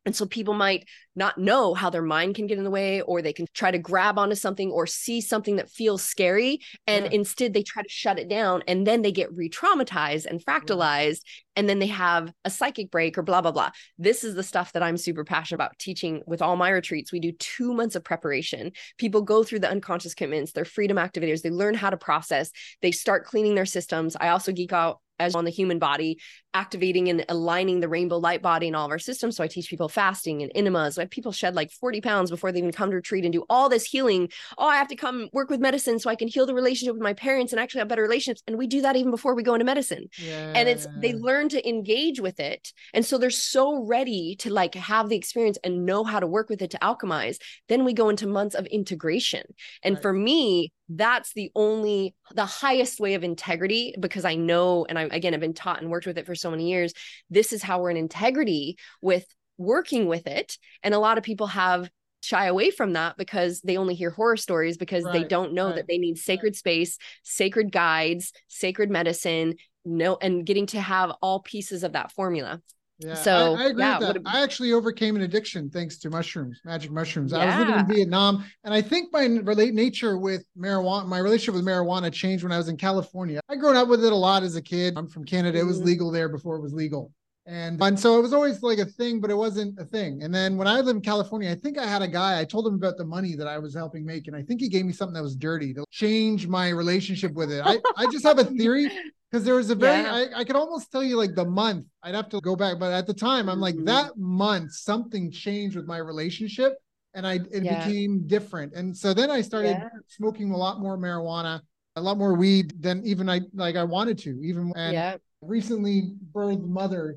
and so people might not know how their mind can get in the way, or they can try to grab onto something or see something that feels scary. And yeah. instead, they try to shut it down. And then they get re traumatized and mm-hmm. fractalized. And then they have a psychic break or blah, blah, blah. This is the stuff that I'm super passionate about teaching with all my retreats. We do two months of preparation. People go through the unconscious commitments, they're freedom activators, they learn how to process, they start cleaning their systems. I also geek out as on the human body, activating and aligning the rainbow light body in all of our systems. So I teach people fasting and enemas. I have people shed like 40 pounds before they even come to retreat and do all this healing. Oh, I have to come work with medicine so I can heal the relationship with my parents and actually have better relationships. And we do that even before we go into medicine. Yeah. And it's they learn to engage with it. And so they're so ready to like have the experience and know how to work with it to alchemize. Then we go into months of integration. And right. for me, that's the only the highest way of integrity because i know and i again I've been taught and worked with it for so many years this is how we're in integrity with working with it and a lot of people have shy away from that because they only hear horror stories because right, they don't know right. that they need sacred space sacred guides sacred medicine no and getting to have all pieces of that formula yeah, so I, I agree yeah, with that. I actually overcame an addiction thanks to mushrooms, magic mushrooms. Yeah. I was living in Vietnam, and I think my relate nature with marijuana, my relationship with marijuana changed when I was in California. I grown up with it a lot as a kid. I'm from Canada. Mm-hmm. It was mm-hmm. legal there before it was legal. And, and so it was always like a thing, but it wasn't a thing. And then when I lived in California, I think I had a guy, I told him about the money that I was helping make. And I think he gave me something that was dirty to change my relationship with it. I, I just have a theory because there was a very yeah. I, I could almost tell you like the month i'd have to go back but at the time i'm like mm-hmm. that month something changed with my relationship and I it Yeah. became different. And so then I started Yeah. smoking a lot more marijuana, a lot more weed than even I like I wanted to. Even and recently birthed mother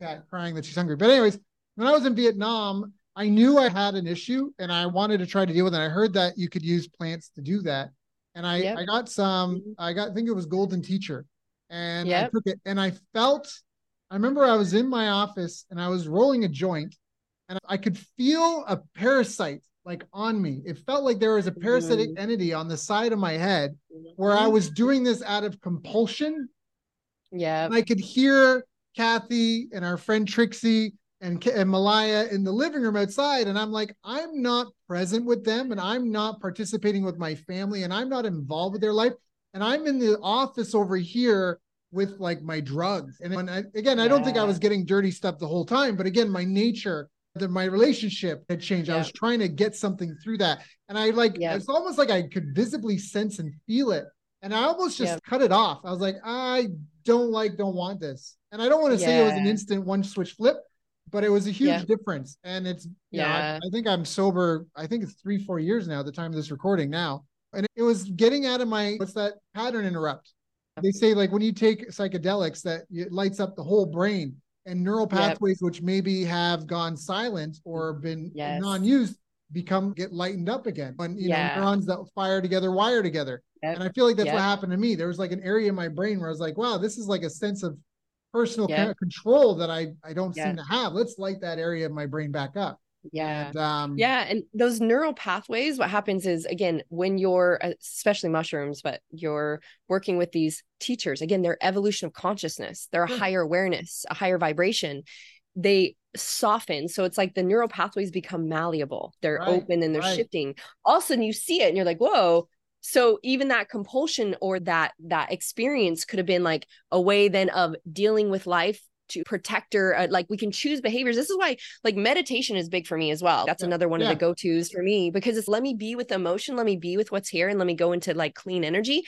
cat crying that she's hungry. But anyways, when I was in Vietnam, I knew I had an issue and I wanted to try to deal with it. I heard that you could use plants to do that. And I, Yep. I got some, Mhm. I got, I think it was Golden Teacher. And I took it and I felt, I remember I was in my office and I was rolling a joint and I could feel a parasite like on me. It felt like there was a parasitic Mhm. entity on the side of my head where I was doing this out of compulsion Yeah. I could hear Kathy and our friend Trixie and, and Malaya in the living room outside. And I'm like, I'm not present with them and I'm not participating with my family and I'm not involved with their life. And I'm in the office over here with like my drugs. And when I, again, I don't think I was getting dirty stuff the whole time, but again, my nature, that my relationship had changed. I was trying to get something through that. And I like, Yeah. it's almost like I could visibly sense and feel it. And I almost just Yeah. cut it off. I was like, I don't like, don't want this. And I don't want to say it was an instant one switch flip, but it was a huge Yeah. difference. And it's, you know, I- Yeah. I, think I'm sober. I think it's three, four years now at the time of this recording now. And it was getting out of my, what's that pattern interrupt? They say like when you take psychedelics that it lights up the whole brain and neural Yep. pathways, which maybe have gone silent or been Yes. non-used become get lightened up again when you Yeah. know neurons that fire together wire together Yep. and i feel like that's what happened to me there was like an area in my brain where i was like wow this is like a sense of personal Yep. kind of control that i i don't Yep. seem to have let's light that area of my brain back up Yeah. and um Yeah, and those neural pathways, what happens is again, when you're especially mushrooms, but you're working with these teachers, again, they're evolution of consciousness, they're a higher awareness, a higher vibration. They soften. So it's like the neural pathways become malleable, they're Right, open and they're right. shifting. All of a sudden you see it and you're like, whoa. So even that compulsion or that that experience could have been like a way then of dealing with life to protect her. Uh, like we can choose behaviors. This is why like meditation is big for me as well. That's Yeah, another one yeah. of the go-tos for me because it's let me be with emotion, let me be with what's here and let me go into like clean energy.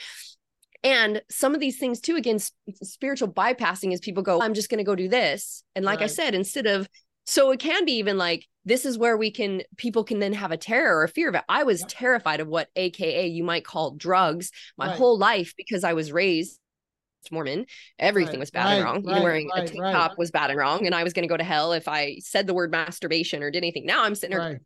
And some of these things too, again, s- spiritual bypassing is people go, I'm just going to go do this. And like I said, instead of, so it can be even like, this is where we can, people can then have a terror or a fear of it. I was Yep. terrified of what AKA you might call drugs my Right. whole life because I was raised Mormon. Everything Right, was bad and right, wrong. Even wearing a tank top was bad and wrong. And I was going to go to hell if I said the word masturbation or did anything. Now I'm sitting there right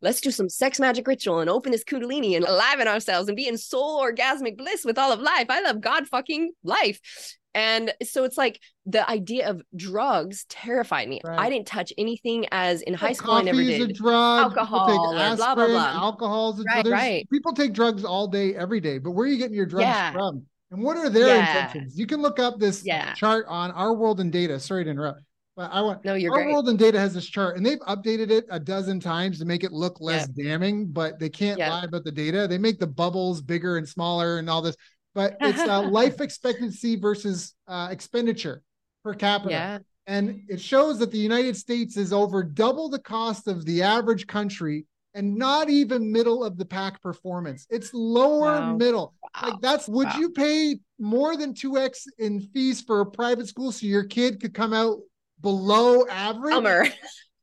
let's do some sex magic ritual and open this kundalini and liven ourselves and be in soul orgasmic bliss with all of life. I love God fucking life. And so it's like the idea of drugs terrified me. Right. I didn't touch anything as in high Well, school. I never coffee is a did. drug. Alcohol or blah, blah, blah. Alcohol is a Right, drug. Right. People take drugs all day, every day. But where are you getting your drugs Yeah. from? And what are their Yeah. intentions? You can look up this Yeah. chart on Our World in Data. Sorry to interrupt, but I want No, you're Our great. World and Data has this chart, and they've updated it a dozen times to make it look less damning. But they can't lie about the data. They make the bubbles bigger and smaller and all this. But it's uh, life expectancy versus uh, expenditure per capita. Yeah. And it shows that the United States is over double the cost of the average country and not even middle of the pack performance. It's lower Wow. middle. Wow. Like that's would Wow. you pay more than 2x in fees for a private school so your kid could come out below average?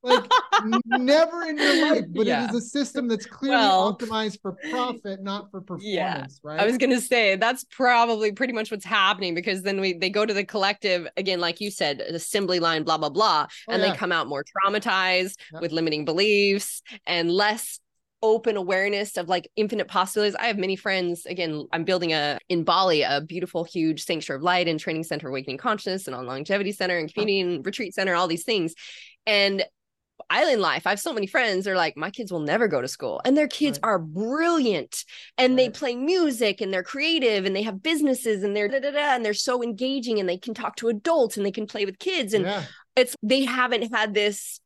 Like never in your life, but Yeah. it is a system that's clearly Well, optimized for profit, not for Yeah. performance, right? I was gonna say that's probably pretty much what's happening because then we they go to the collective again, like you said, assembly line, blah blah blah, Oh, and yeah. they come out more traumatized Yep. with limiting beliefs and less open awareness of like infinite possibilities. I have many friends. Again, I'm building a in Bali a beautiful, huge sanctuary of light and training center, awakening consciousness, and on longevity center and community and retreat center, all these things, and island life. I have so many friends. They're like, my kids will never go to school, and their kids Right. are brilliant, and they play music, and they're creative, and they have businesses, and they're da da da, and they're so engaging, and they can talk to adults, and they can play with kids, and yeah. it's they haven't had this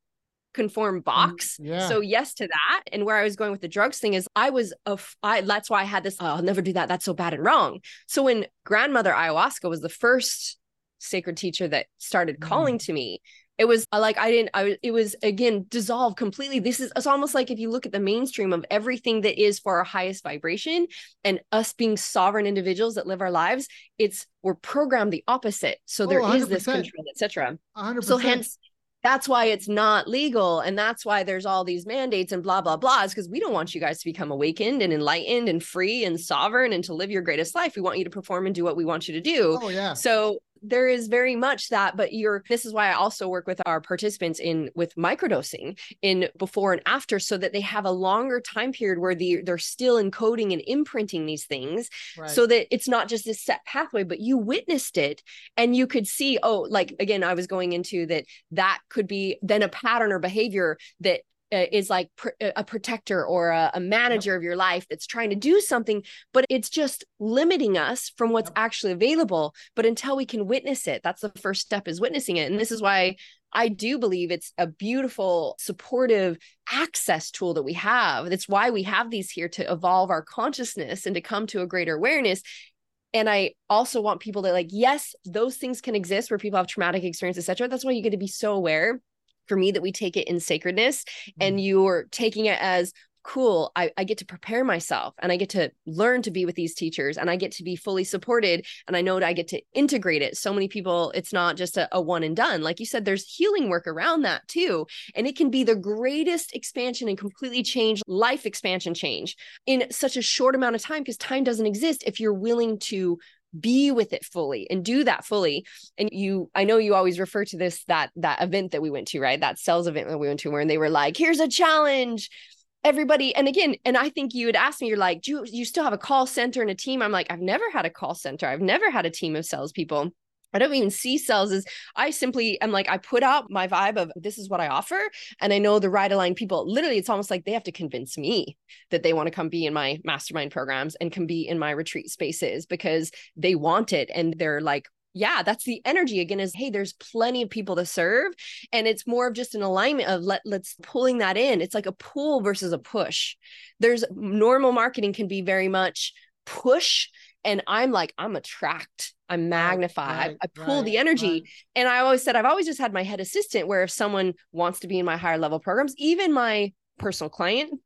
conform box. Mm, yeah. So yes to that. And where I was going with the drugs thing is I was a f- I that's why I had this oh, I'll never do that. That's so bad and wrong. So when grandmother ayahuasca was the first sacred teacher that started Mm. calling to me, it was uh, like I didn't I it was again dissolved completely. This is it's almost like if you look at the mainstream of everything that is for our highest vibration and us being sovereign individuals that live our lives, it's we're programmed the opposite. So Oh, there is this control, etc. So hence that's why it's not legal and that's why there's all these mandates and blah blah blah is because we don't want you guys to become awakened and enlightened and free and sovereign and to live your greatest life we want you to perform and do what we want you to do oh yeah so there is very much that but you're this is why i also work with our participants in with microdosing in before and after so that they have a longer time period where they, they're still encoding and imprinting these things right. so that it's not just this set pathway but you witnessed it and you could see oh like again i was going into that that could be then a pattern or behavior that is like pr- uh, a protector or a, a manager yep. of your life that's trying to do something, but it's just limiting us from what's yep. actually available. But until we can witness it, that's the first step is witnessing it. And this is why I do believe it's a beautiful, supportive access tool that we have. That's why we have these here to evolve our consciousness and to come to a greater awareness and i also want people to like yes those things can exist where people have traumatic experience etc that's why you get to be so aware for me that we take it in sacredness mm-hmm. and you're taking it as cool I, I get to prepare myself and i get to learn to be with these teachers and i get to be fully supported and i know that i get to integrate it. So many people it's not just a, a one and done. Like you said there's healing work around that too. And it can be the greatest expansion and completely change life expansion change in such a short amount of time because time doesn't exist if you're willing to be with it fully and do that fully. And you i know you always refer to this that that event that we went to right? That sales event that we went to where and they were like here's a challenge everybody. And again and i think you would ask me you're like do you, you still have a call center and a team? I'm like i've never had a call center. I've never had a team of salespeople I don't even see sales as I simply am like, I put out my vibe of this is what I offer. And I know the right aligned people, literally, it's almost like they have to convince me that they want to come be in my mastermind programs and can be in my retreat spaces because they want it. And they're like, yeah, that's the energy again is hey, there's plenty of people to serve. And it's more of just an alignment of let let's pulling that in. It's like a pull versus a push. There's normal marketing can be very much push and i'm like i'm attract i'm magnified right, I, pull right, the energy right. and i always said i've always just had my head assistant where if someone wants to be in my higher level programs even my personal client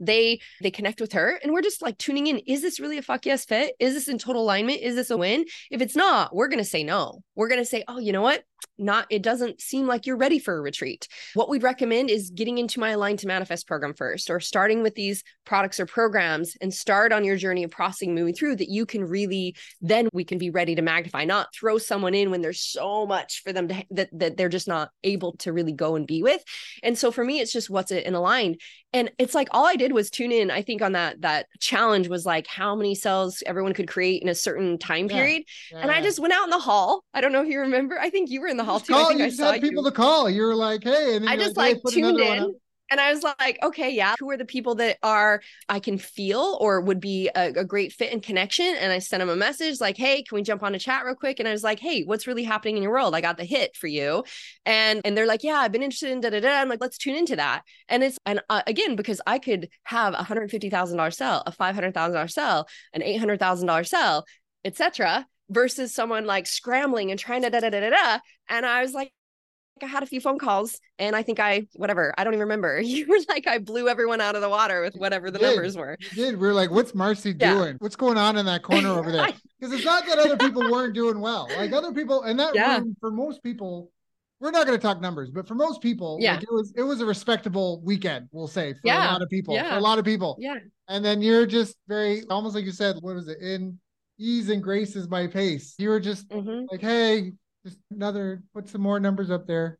they they connect with her and we're just like tuning in is this really a fuck yes fit? Is this in total alignment? Is this a win? If it's not we're to say no. We're to say oh you know what? Not it doesn't seem like you're ready for a retreat. What we'd recommend is getting into my align to manifest program first or starting with these products or programs and start on your journey of processing moving through that you can really then we can be ready to magnify not throw someone in when there's so much for them to that, that they're just not able to really go and be with. And so for me it's just what's it in aligned. And it's like all i did was tune in i think on that that challenge was like how many cells everyone could create in a certain time period yeah. Yeah. and i just went out in the hall i don't know if you remember i think you were in the hall too. Call, I think you I saw people you. to call. You were like, hey, I just like, like tuned in. And I was like, okay, yeah, who are the people that are I can feel or would be a, a, great fit and connection? And I sent them a message like, hey, can we jump on a chat real quick? And I was like, hey, what's really happening in your world? I got the hit for you. And and they're like, yeah, I've been interested in da da da. I'm like, let's tune into that. And it's and uh, again because I could have a hundred fifty thousand dollar sell, a five hundred thousand dollar sell, an eight hundred thousand dollar sell, etc versus someone like scrambling and trying to da da da da da. And I was like, I had a few phone calls and I think I, whatever, I don't even remember. You were like, I blew everyone out of the water with whatever the numbers were. You did. We are like, what's Marci yeah. doing? What's going on in that corner over there? Because it's not that other people weren't doing well. Like other people, and that yeah. room, for most people, we're not going to talk numbers, but for most people, yeah. Like it was it was a respectable weekend, we'll say, for yeah. a lot of people. Yeah. For a lot of people. Yeah. And then you're just very almost like you said, what was it? In ease and grace is my pace. You were just mm-hmm. like, hey, just another put some more numbers up there.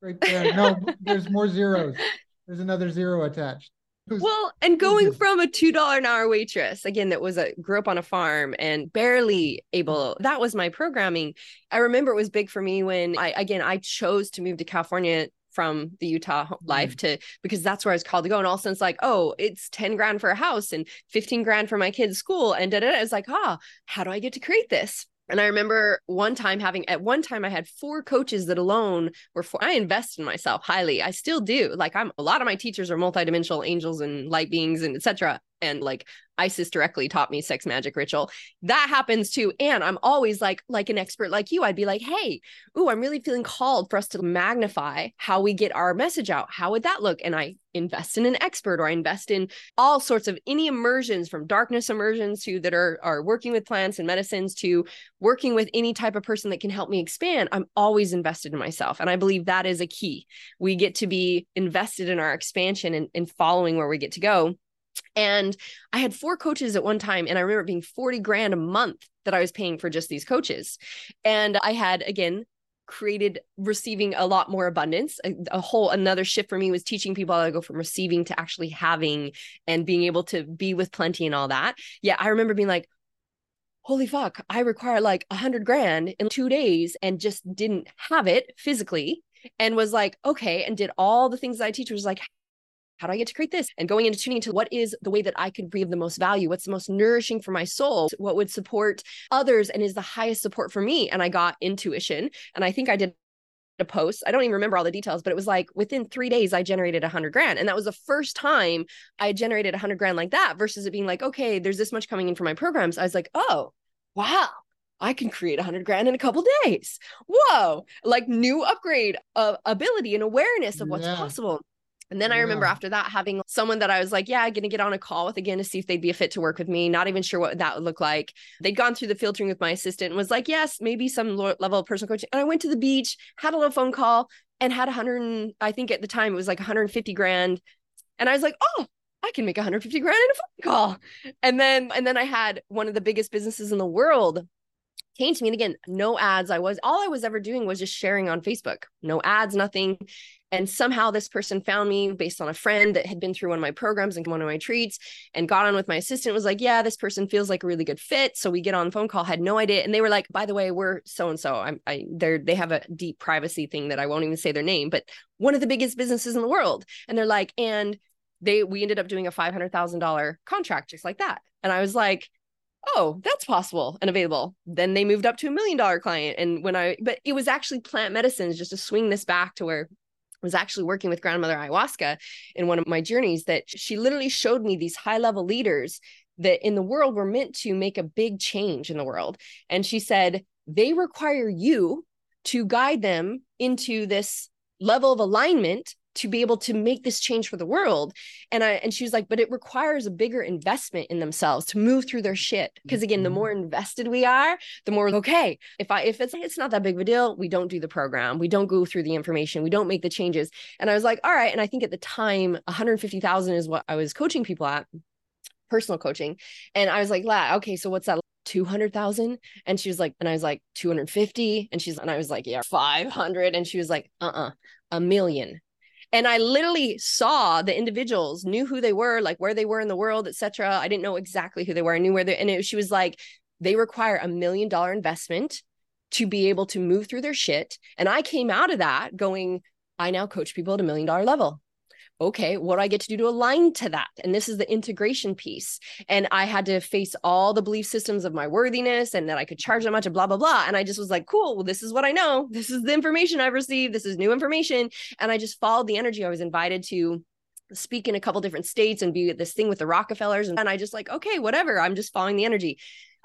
right there. No, there's more zeros. There's another zero attached. Was, well, and going from a two dollar an hour waitress again, that was a grew up on a farm and barely able. That was my programming. I remember it was big for me when I again I chose to move to California from the Utah life mm. to because that's where I was called to go. And all of a sudden it's like, oh, it's 10 grand for a house and 15 grand for my kid's school. And da da da. It's like, ah, how do I get to create this? And I remember one time having at one time I had four coaches that alone were for I invest in myself highly. I still do. Like I'm a lot of my teachers are multidimensional angels and light beings and etc. and like Isis directly taught me sex magic ritual. That happens too. And I'm always like, like an expert like you, I'd be like, hey, ooh, I'm really feeling called for us to magnify how we get our message out. How would that look? And I invest in an expert or I invest in all sorts of any immersions from darkness immersions to that are, are working with plants and medicines to working with any type of person that can help me expand. I'm always invested in myself. And I believe that is a key. We get to be invested in our expansion and, and following where we get to go and I had four coaches at one time, and I remember being 40 grand a month that I was paying for just these coaches. And I had, again, created receiving a lot more abundance. A, a, whole another shift for me was teaching people how to go from receiving to actually having and being able to be with plenty and all that. Yeah, I remember being like, holy fuck, I require like a hundred grand in two days and just didn't have it physically and was like, okay, and did all the things I teach was like, how do I get to create this? And going into tuning into what is the way that I could breathe the most value? What's the most nourishing for my soul? What would support others and is the highest support for me? And I got intuition. And I think I did a post. I don't even remember all the details, but it was like within three days, I generated a hundred grand. And that was the first time I generated a hundred grand like that versus it being like, okay, there's this much coming in for my programs. I was like, oh, wow. I can create a hundred grand in a couple days. Whoa, like new upgrade of ability and awareness of what's yeah. possible. And then I remember after that having someone that I was like, yeah, I'm going to get on a call with again to see if they'd be a fit to work with me. Not even sure what that would look like. They'd gone through the filtering with my assistant and was like, yes, maybe some level of personal coaching. And I went to the beach, had a little phone call and had 100, I think at the time it was like 150 grand. And I was like, oh, I can make 150 grand in a phone call. And then, and then I had one of the biggest businesses in the world came to me and again no ads i was all i was ever doing was just sharing on facebook no ads nothing and somehow this person found me based on a friend that had been through one of my programs and one of my treats and got on with my assistant was like, yeah, this person feels like a really good fit. So we get on phone call, had no idea. And they were like, by the way, we're so and so. I'm I they're they have a deep privacy thing that I won't even say their name, but one of the biggest businesses in the world. And they're like, and they we ended up doing a five hundred thousand dollar contract just like that. And I was like, oh, that's possible and available. Then they moved up to a million dollar client. And when I, but it was actually plant medicines just to swing this back to where I was actually working with grandmother ayahuasca in one of my journeys that she literally showed me these high level leaders that in the world were meant to make a big change in the world and she said they require you to guide them into this level of alignment to be able to make this change for the world. And i and she was like but it requires a bigger investment in themselves to move through their shit. Because again the mm-hmm. more invested we are the more okay if i if it's it's not that big of a deal we don't do the program. We don't go through the information. We don't make the changes. And i was like all right. And i think at the time 150000 is what i was coaching people at personal coaching. And i was like La, okay so what's that 200,000 and she was like and I was like 250 and she's and I was like yeah 500 and she was like uh-uh a million and i literally saw the individuals knew who they were like where they were in the world etc i didn't know exactly who they were. I knew where they and it, she was like they require a million dollar investment to be able to move through their shit. And i came out of that going i now coach people at a million dollar level okay, what do I get to do to align to that? And this is the integration piece. And I had to face all the belief systems of my worthiness and that I could charge that much and blah, blah, blah. And I just was like, cool, well, this is what I know. This is the information I've received. This is new information. And I just followed the energy. I was invited to speak in a couple different states and be this thing with the Rockefellers. And I just like, okay, whatever. I'm just following the energy.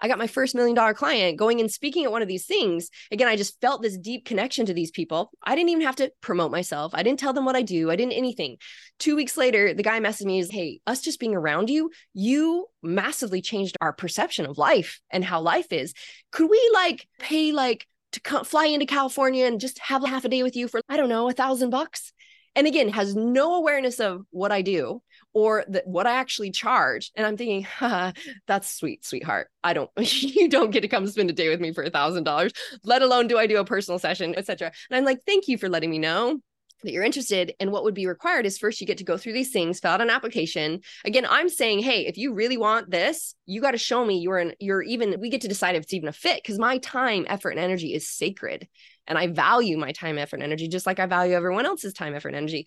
I got my first million dollar client going and speaking at one of these things. Again, I just felt this deep connection to these people. I didn't even have to promote myself. I didn't tell them what I do. I didn't anything. Two weeks later, the guy messaged me is, Hey, us just being around you, you massively changed our perception of life and how life is. Could we like pay like to come, fly into California and just have half a day with you for, I don't know, a thousand bucks? And again, has no awareness of what I do or that what I actually charge. And I'm thinking, that's sweet, sweetheart. I don't, you don't get to come spend a day with me for a thousand dollars, let alone do I do a personal session, etc. And I'm like, thank you for letting me know that you're interested and what would be required is first you get to go through these things fill out an application again i'm saying hey if you really want this you got to show me you're in you're even we get to decide if it's even a fit because my time effort and energy is sacred and i value my time effort and energy just like i value everyone else's time effort and energy.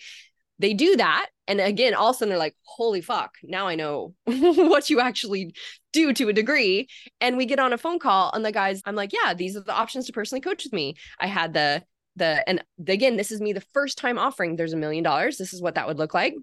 They do that and again all of a sudden they're like holy fuck now i know what you actually do to a degree. And we get on a phone call and the guys i'm like yeah these are the options to personally coach with me. I had the the and again this is me the first time offering there's a million dollars this is what that would look like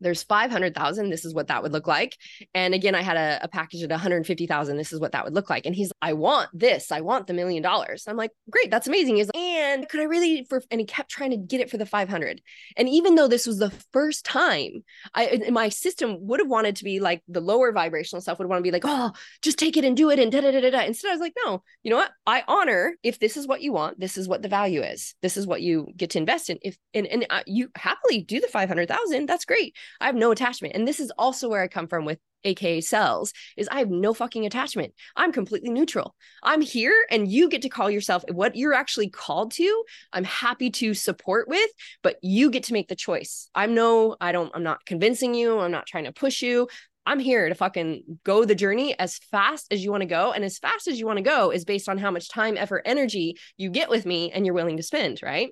there's 500,000. This is what that would look like. And again, I had a, a package at 150,000. This is what that would look like. And he's, I want this. I want the million dollars. I'm like, great, that's amazing. He's like, and could I really, for, and he kept trying to get it for the 500. And even though this was the first time, I, my system would have wanted to be like the lower vibrational stuff would want to be like, oh, just take it and do it and da da da da. Instead, I was like, no, you know what? I honor if this is what you want, this is what the value is. This is what you get to invest in. If, and, and uh, you happily do the 500,000, that's great. I have no attachment. And this is also where I come from with aka cells is i have no fucking attachment. I'm completely neutral. I'm here and you get to call yourself what you're actually called to i'm happy to support with but you get to make the choice. I'm no i don't i'm not convincing you. I'm not trying to push you. I'm here to fucking go the journey as fast as you want to go. And as fast as you want to go is based on how much time effort energy you get with me and you're willing to spend right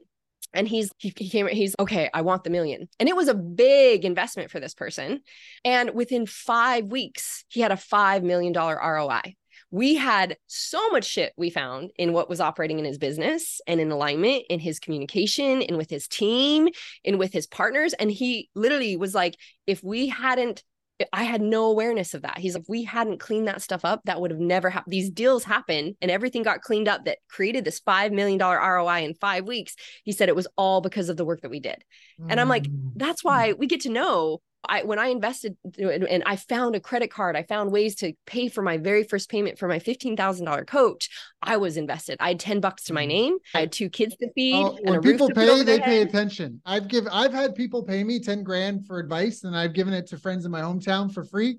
and he's he, he came he's okay i want the million. And it was a big investment for this person. And within five weeks he had a five million dollar roi we had so much shit we found in what was operating in his business and in alignment in his communication and with his team and with his partners. And he literally was like if we hadn't I had no awareness of that. He's like, we hadn't cleaned that stuff up, that would have never happened. These deals happened and everything got cleaned up that created this $5 million ROI in five weeks. He said it was all because of the work that we did. And I'm like, mm. that's why we get to know I when I invested and I found a credit card, I found ways to pay for my very first payment for my fifteen thousand dollar coach. I was invested. I had ten bucks to my mm. name. I had two kids to feed. Oh, when people pay, they pay attention. I've given I've had people pay me ten grand for advice, and I've given it to friends in my hometown for free.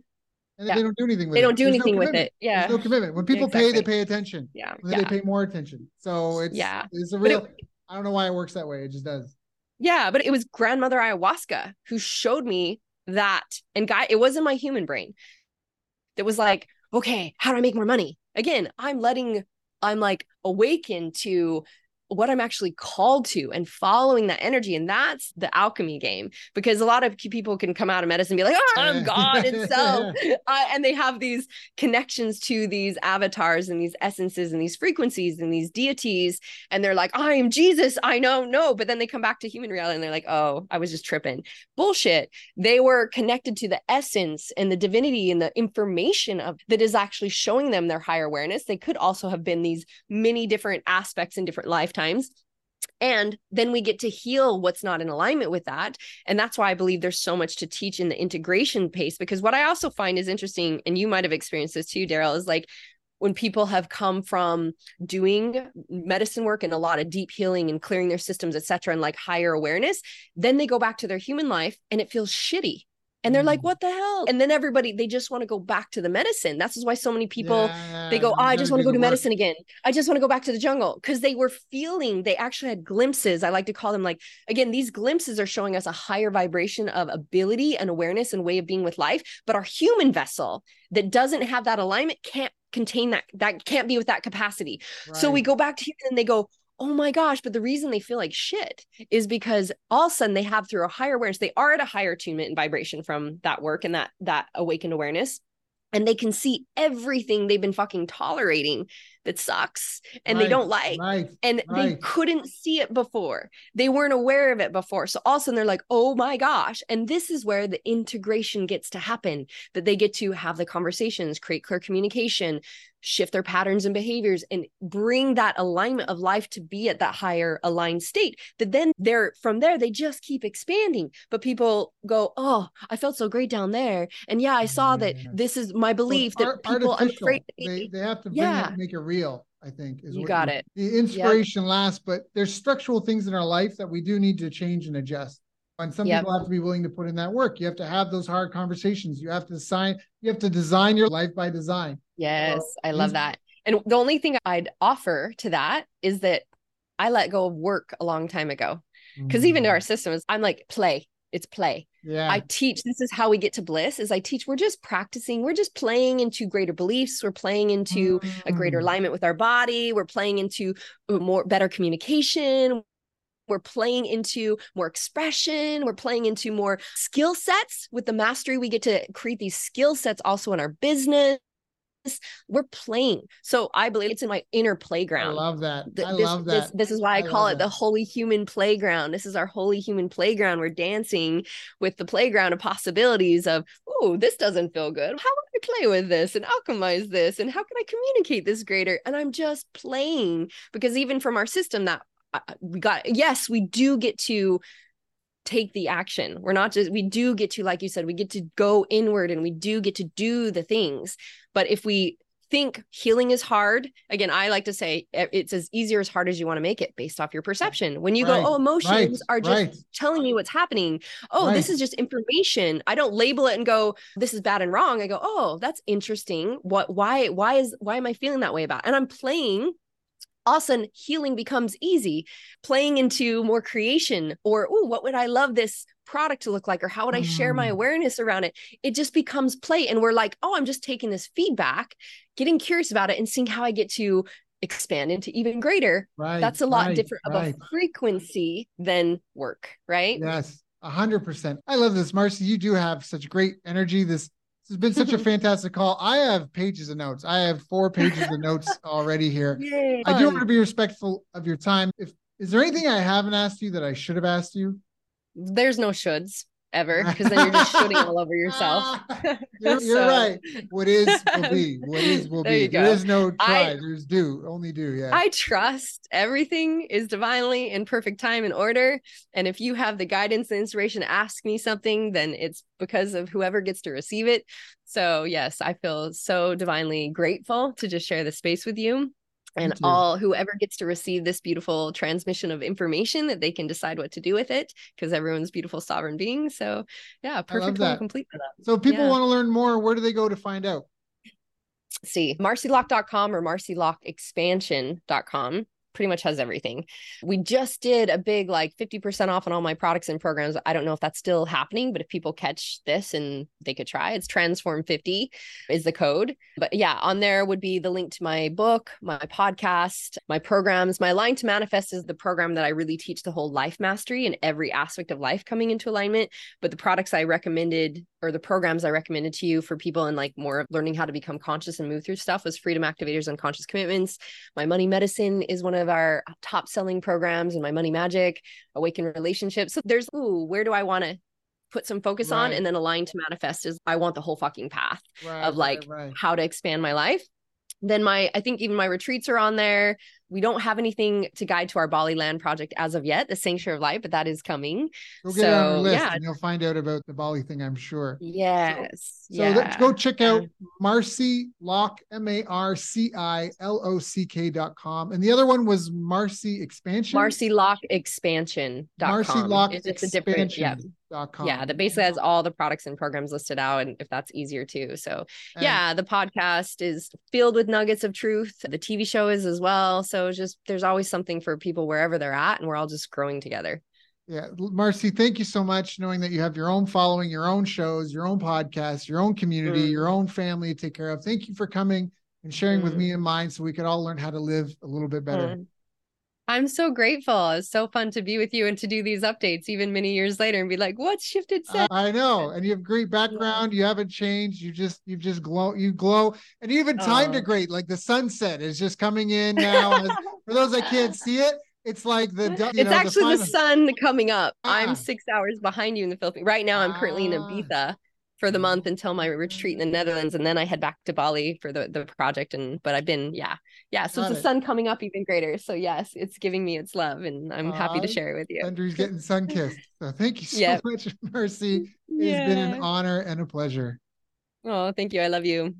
And yeah. they don't do anything with they it. They don't do There's anything no with it. Yeah. There's no commitment. When people exactly. pay, they pay attention. Yeah. When yeah. they pay more attention. So it's yeah. It's a real it, I don't know why it works that way. It just does. Yeah, but it was grandmother ayahuasca who showed me that and guy it wasn't my human brain that was like okay how do i make more money? Again i'm letting i'm like awakened to what I'm actually called to and following that energy. And that's the alchemy game because a lot of people can come out of medicine and be like, oh, I'm God itself. uh, and they have these connections to these avatars and these essences and these frequencies and these deities. And they're like, I am Jesus. I know, no. But then they come back to human reality and they're like, oh, I was just tripping. Bullshit. They were connected to the essence and the divinity and the information of that is actually showing them their higher awareness. They could also have been these many different aspects in different lifetimes times and then we get to heal what's not in alignment with that. And that's why i believe there's so much to teach in the integration pace because what i also find is interesting and you might have experienced this too daryl is like when people have come from doing medicine work and a lot of deep healing and clearing their systems etc and like higher awareness then they go back to their human life and it feels shitty and they're like mm. what the hell? And then everybody they just want to go back to the medicine. That's why so many people yeah, they go oh, i just want to go to medicine again. I just want to go back to the jungle. Because they were feeling they actually had glimpses i like to call them like again these glimpses are showing us a higher vibration of ability and awareness and way of being with life. But our human vessel that doesn't have that alignment can't contain that that can't be with that capacity. Right. so we go back to here and they go oh my gosh, but the reason they feel like shit is because all of a sudden they have through a higher awareness, they are at a higher attunement and vibration from that work and that that awakened awareness. And they can see everything they've been fucking tolerating that sucks and right, they don't like. Right, and right. they couldn't see it before. They weren't aware of it before. So all of a sudden they're like, oh my gosh. And this is where the integration gets to happen, that they get to have the conversations, create clear communication, shift their patterns and behaviors and bring that alignment of life to be at that higher aligned state that then they're from there they just keep expanding but people go oh i felt so great down there and yeah i saw that this is my belief well, that people are afraid they, they have to yeah. It, make it real i think is you got you, it the inspiration yep. lasts but there's structural things in our life that we do need to change and adjust and some yep. people have to be willing to put in that work. You have to have those hard conversations. You have to design, you have to design your life by design. Yes, so, I love that. And the only thing I'd offer to that is that I let go of work a long time ago. Because mm. even to our systems, I'm like, play. It's play. Yeah. I teach this is how we get to bliss is I teach we're just practicing we're just playing into greater beliefs we're playing into mm. a greater mm. alignment with our body we're playing into more better communication we're playing into more expression we're playing into more skill sets with the mastery we get to create these skill sets also in our business we're playing. So I believe it's in my inner playground. I love that. I this, love that. This, this is why I, I call it that. the holy human playground. This is our holy human playground. We're dancing with the playground of possibilities of, oh, this doesn't feel good. How would I play with this and alchemize this? And how can I communicate this greater? And I'm just playing because even from our system that uh, we got, yes, we do get to take the action. We're not just, we do get to, like you said, we get to go inward and we do get to do the things. But if we think healing is hard, again, I like to say it's as easy or as hard as you want to make it based off your perception. When you right, go, oh, emotions right, are just right. telling me what's happening. Oh, this is just information. I don't label it and go, this is bad and wrong. I go, oh, that's interesting. What, why, why is, why am I feeling that way about? It? And I'm playing all of a sudden healing becomes easy. Playing into more creation or oh what would i love this product to look like? or how would i share my mm. awareness around it? It just becomes play and we're like oh i'm just taking this feedback getting curious about it and seeing how i get to expand into even greater. Right that's a lot right, different of right. a frequency than work right? Yes a hundred percent. I love this. Marci you do have such great energy this this has been such a fantastic call. I have pages of notes. I have four pages of notes already here. Yay. I do want to be respectful of your time. If is there anything I haven't asked you that I should have asked you? There's no shoulds ever because then you're just shooting all over yourself. you're, you're right. What is will be. What is will be. There is no try. I, There's do. Only do. Yeah. I trust everything is divinely in perfect time and order. And if you have the guidance and inspiration to ask me something, then it's because of whoever gets to receive it. So yes, I feel so divinely grateful to just share the space with you and all whoever gets to receive this beautiful transmission of information that they can decide what to do with it because everyone's beautiful sovereign beings. So yeah perfect and complete for that so people yeah. want to learn more where do they go to find out? See marcilock.com or marcilockexpansion.com pretty much has everything. We just did a big like 50% off on all my products and programs. I don't know if that's still happening, but if people catch this and they could try, it's transform 50 is the code. But yeah, on there would be the link to my book, my podcast, my programs. My line to Manifest is the program that I really teach the whole life mastery and every aspect of life coming into alignment. But the products I recommended or the programs I recommended to you for people and like more learning how to become conscious and move through stuff was Freedom Activators and Conscious Commitments. My Money Medicine is one of our top selling programs and my Money Magic, Awaken Relationships. So there's, ooh, where do I want to put some focus right. on? And then Align to Manifest is I want the whole fucking path right, of like right, how to expand my life then my i think even my retreats are on there we don't have anything to guide to our Bali land project as of yet, the Sanctuary of Light, but that is coming. Get so, on our list yeah. and you'll find out about the Bali thing, I'm sure. Yes. So, yeah. so let's go check out Marci Lock, M A R C I L O C K dot com. And the other one was Marci Expansion. Marci Lock Expansion. Marci Lock it's, it's a different, yeah. Yeah, that basically has all the products and programs listed out, and if that's easier too. So, and yeah, the podcast is filled with nuggets of truth. The TV show is as well. So, just there's always something for people wherever they're at, and we're all just growing together. Yeah, Marci, thank you so much. Knowing that you have your own following, your own shows, your own podcast your own community, mm. your own family to take care of. Thank you for coming and sharing mm. with me and mine so we could all learn how to live a little bit better. Mm. I'm so grateful. It's so fun to be with you and to do these updates even many years later and be like, what's shifted since? I know. And you have great background. You haven't changed. You just, you just glow, you glow. And you even timed it great. Like the sunset is just coming in now. for those that can't see it, it's like the it's know, actually the, the, sun coming up. Ah. I'm six hours behind you in the Philippines. Right now, I'm currently in ah. Ibiza for the month until my retreat in the Netherlands, and then I head back to Bali for the the project. And but I've been yeah yeah. So Got it's the sun coming up even greater. So yes, it's giving me its love, and I'm uh, happy to share it with you. Andrew's getting sun kissed. So thank you so yep. much, Marci It's yeah. been an honor and a pleasure. Oh, thank you. I love you.